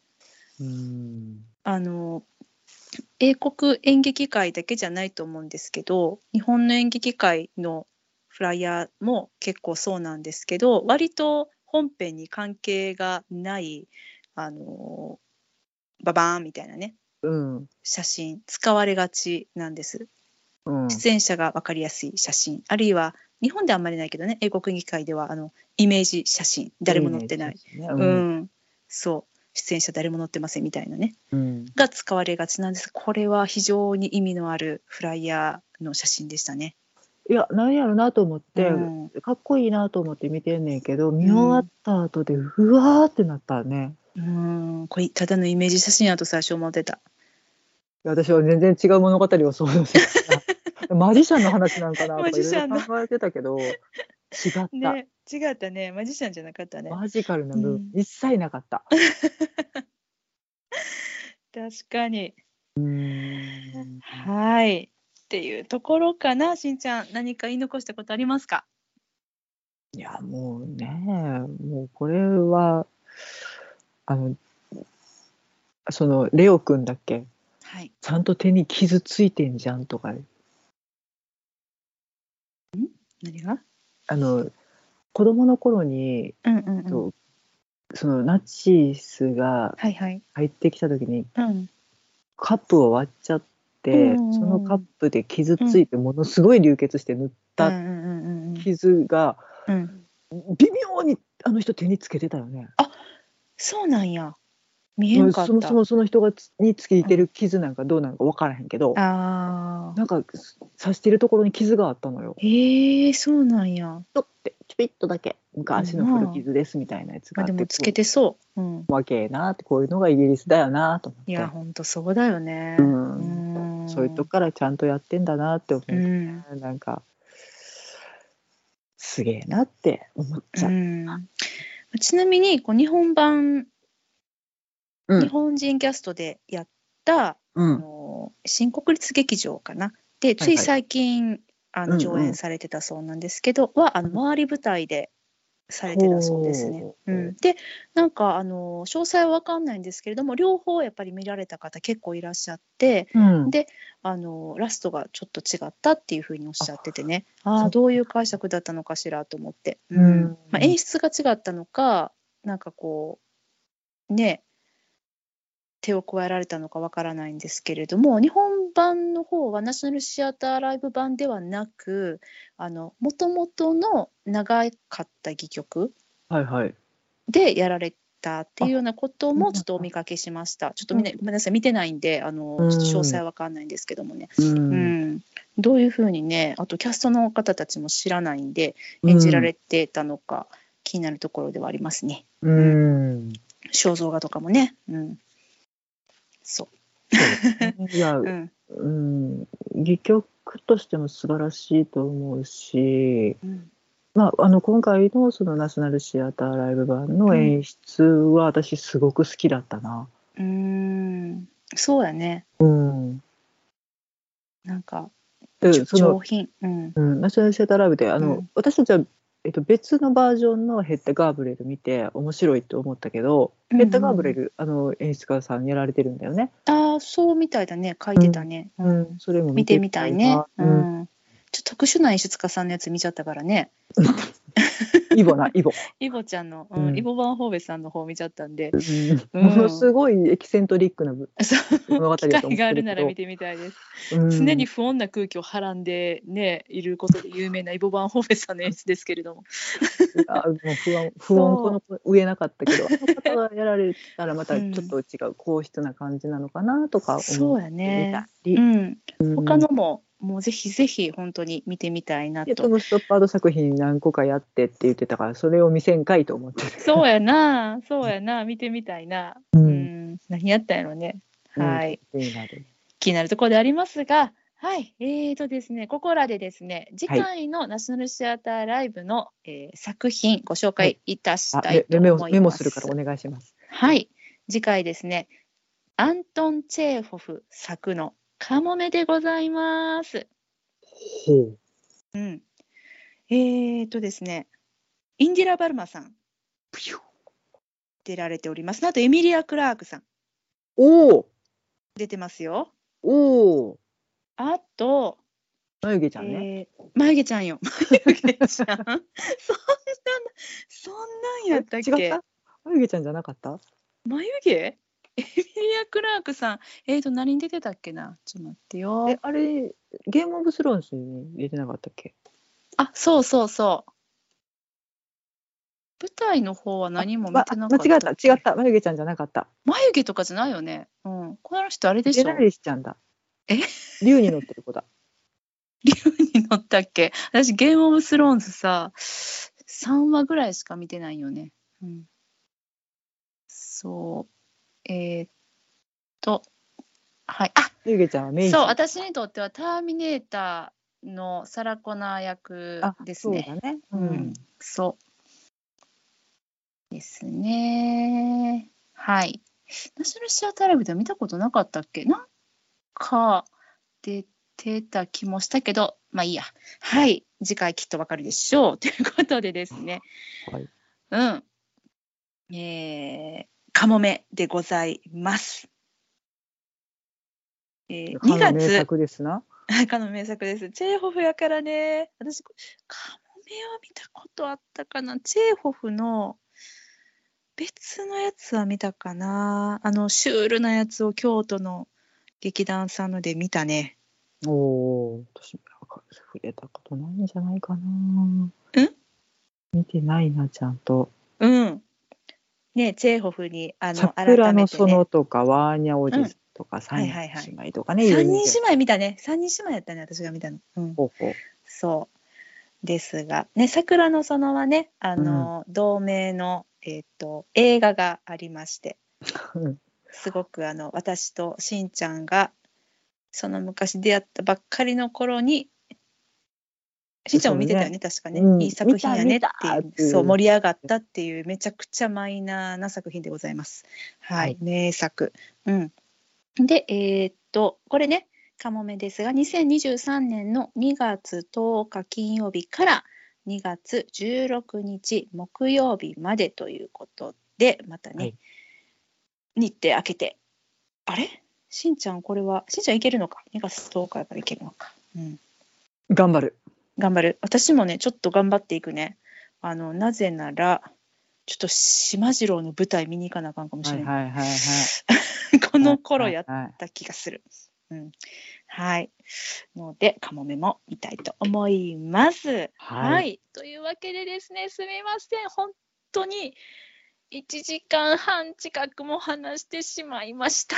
うん。あの英国演劇界だけじゃないと思うんですけど日本の演劇界のフライヤーも結構そうなんですけど割と本編に関係がないあのババーンみたいなねうん。写真使われがちなんですうん。出演者が分かりやすい写真あるいは日本ではあんまりないけどね英国演劇界ではあのイメージ写真誰も載ってない、ね。ううん。ん、そう出演者誰も載ってませんみたいなねうん。が使われがちなんですこれは非常に意味のあるフライヤーの写真でしたね。いや、なんやろなと思って、うんかっこいいなと思って見てんねんけど、見終わった後で、うわーってなったね。うんこれただのイメージ写真やと最初思ってた。私は全然違う物語を想像してた。<laughs> マジシャンの話なんかなとかマいろいろ考えてたけど、違った。ね違ったねマジシャンじゃなかったね。マジカルな部分、うん一切なかった。<laughs> 確かに。はい。っていうところかなしんちゃん何か言い残したことありますか？いやもうねもうこれはあのそのレオくんだっけ？はいちゃんと手に傷ついてんじゃんとか何が？あの子供の頃に、うんうんうん。とそのナチスがはいはい。入ってきた時にうん。カップを割っちゃって、うんそのカップで傷ついてものすごい流血して塗ったうんうんうんうん傷がうん。微妙にあの人手につけてたよね。そうなんや見えんかった。そもそもその人がつにつけてる傷なんかどうなのか分からへんけど、ああなんか刺してるところに傷があったのよ。へえそうなんや。ちょってちょびっとだけ昔の古傷ですみたいなやつがあって、あでもつけてそう、うん、わけえなってこういうのがイギリスだよなと思って。いやほんとそうだよね。うん。うん。そういうとこからちゃんとやってんだなって思って、うん。なんかすげえなって思っちゃう。うん。ちなみにこう日本版、うん。日本人キャストでやった、あうん。の新国立劇場かな。でつはい。い最近、あうんうん。の上演されてたそうなんですけど、はあの周り舞台でされてたそうですね。ほううん、でなんかあの詳細は分かんないんですけれども両方やっぱり見られた方結構いらっしゃってうん。であのラストがちょっと違ったっていうふうにおっしゃっててね。ああどういう解釈だったのかしらと思って、うん。まあ、演出が違ったのかなんかこうね手を加えられたのかわからないんですけれども日本版の方はナショナルシアターライブ版ではなくもともとの長かった戯曲。でやられたっていうようなことうんもちょっとお見かけしました。ちょっとみんなごめんなさい見てないんであのうんちょっと詳細わかんないんですけどもね、ううんんどういうふうにねあとキャストの方たちも知らないんで演じられてたのか気になるところではありますね。うん。肖像画とかもね。うん、そいや、う、<laughs> うん。うん、戯曲としても素晴らしいと思うし、うん。まあ、あの今回のそのナショナルシアターライブ版の演出は私すごく好きだったな。うーん。そうやね。うん、なんかその、品。うん。うん、ナショナルシアターライブであの、うん。私たちは、えっと、別のバージョンのヘッダ・ガーブレル見て面白いと思ったけど、うんヘッダ・ガーブレルあの演出家さんやられてるんだよね。ああそうみたいだね書いてたね。うん、それも見てみたいね。ううんん、ちょっと特殊な演出家さんのやつ見ちゃったからね。<laughs> イボなイボ、イボちゃんの、うんうん。イボ・バンホーベさんの方見ちゃったんで、うん。ものすごいエキセントリックな物語機だと思があるなら見てみたいです。うん。常に不穏な空気をはらんでねいることで有名なイボ・バンホーベさんの演出ですけれども。あもう不安不穏この子植えなかったけどあの方がやられたらまたちょっと違う硬質な感じなのかなとかそうや思ってみねた。り、うん、うん。他のも、もうぜひぜひ本当に見てみたいなと。でトム・ストッパード作品何個かやってって言ってたからそれを見せんかいと思ってる。そうやな、そうやな、見てみたいな。ううんん、何やったんやろね。はい。気になる気になるところでありますが、はい、えーとですね、ここらでですね、次回のナショナルシアターライブの、えー作品ご紹介いたしあたいとメメモ思います。メモするからお願いします。はい、次回ですね、アントン・チェーホフ作のカモメでございます。ほう。うん。えーとですね、インディラ・バルマさん出られております。あとエミリア・クラークさんおお出てますよ。おおあと、眉毛ちゃんね。えー、眉毛ちゃんよ。眉毛ちゃん。<laughs> そんな、そんなんやったっけ？眉毛ちゃんじゃなかった？眉毛？エミリア・クラークさん。えーと、何に出てたっけな？ちょっと待ってよえ。あれゲームオブスローンズに入れてなかったっけ？あ、そうそうそう。舞台の方は何も見てなかったま間違った違った眉毛ちゃんじゃなかった。眉毛とかじゃないよね。うん。この人あれでしょ？デナリスちゃんだ。え？竜に乗ってる子だ。<laughs> 竜に乗ったっけ？私ゲームオブスローンズさ3話ぐらいしか見てないよね。うん、そうえーっとはいあ眉毛ちゃんはメイン。そう私にとっては「ターミネーター」のサラ・コナー役あですね。そうだね。ううんん。そうですね。はい。ナショナルシアターライブでは見たことなかったっけ？なんか出てた気もしたけど、まあいいや。はい。次回きっとわかるでしょう。ということでですね。はい。うん。えー、カモメでございます。えー、2かの名月、作ですな。<laughs> かの名作です。チェーホフやからね。私、カモメは見たことあったかな。チェーホフの別のやつは見たかな。あの、シュールなやつを京都の劇団さんので見たね。おお、私触れたことないんじゃないかな。ん？見てないな、ちゃんと。うん。ね、チェーホフに、あの、桜の園とか、ワーニャおじとか、三人姉妹とかね、三人姉妹見たね。三人姉妹やったね、私が見たの。うん。ほうほうそう。ですが、ね、桜の園はね、あの、同名の、えっ、と、映画がありまして、うん。すごくあの、私としんちゃんが、その昔出会ったばっかりの頃に、しんちゃんも見てたよね、確かね、うんいい作品やねっていうそう、盛り上がったっていう、めちゃくちゃマイナーな作品でございます。はい、はい名作。うん。で、えーっと、これね、カモメですが、2023年の2月10日金曜日から2月16日木曜日までということで、またね、はい日程開けて、あれ？しんちゃん、これは、しんちゃんいけるのか ?2 月10日やからいけるのか。うん。頑張る。頑張る。私もね、ちょっと頑張っていくね。あの、なぜなら、ちょっと島次郎の舞台見に行かなあかんかもしはれない。いはいはいはい。<laughs> この頃やっはいはいた気がする。うん。はい。ので、カモメも見たいと思います。はいはい。というわけでですね、すみません。本当に1時間半近くも話してしまいました。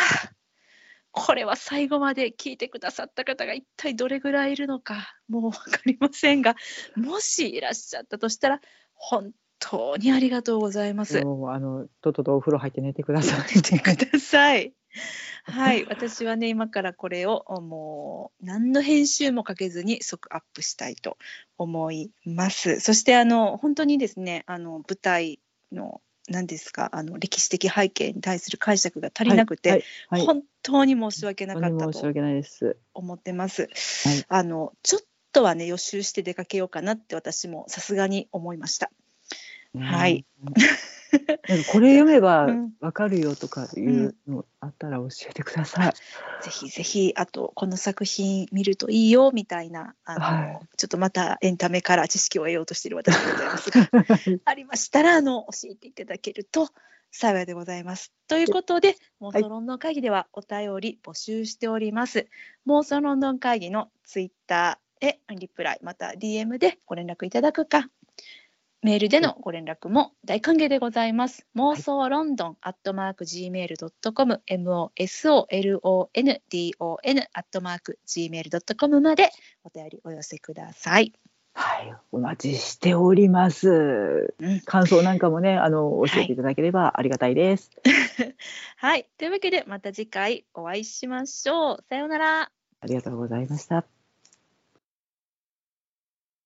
これは最後まで聞いてくださった方が一体どれぐらいいるのか、もう分かりませんが、もしいらっしゃったとしたら、本当にありがとうございます。もうあのとっととお風呂入って寝てください。見てください。はい、私はね、今からこれをもう何の編集もかけずに即アップしたいと思います。そしてあの本当にですね、あの舞台の何ですか、あの歴史的背景に対する解釈が足りなくて、はいはい、本当に申し訳なか本ったと。思ってます。はいあのちょっとはね予習して出かけようかなって私もさすがに思いました。はいうん。なんかこれ読めばうんわかるよとかいうのあったら教えてください。ぜひぜひあとこの作品見るといいよみたいなあの、はいちょっとまたエンタメから知識を得ようとしている私でございますが <laughs> ありましたらあの教えていただけると幸いでございます。ということで妄想ロンドン会議ではお便り募集しております。妄想ロンドン会議のツイッターへリプライまた DM でご連絡いただくかメールでのご連絡も大歓迎でございます。妄想ロンドンアットマーク gmail.com、mosolondon アットマーク gmail.com までお便りお寄せください。はい、お待ちしております。うん感想なんかもね、<laughs> あの教えていただければありがたいです。<laughs> はい。というわけでまた次回お会いしましょう。さようなら。ありがとうございました。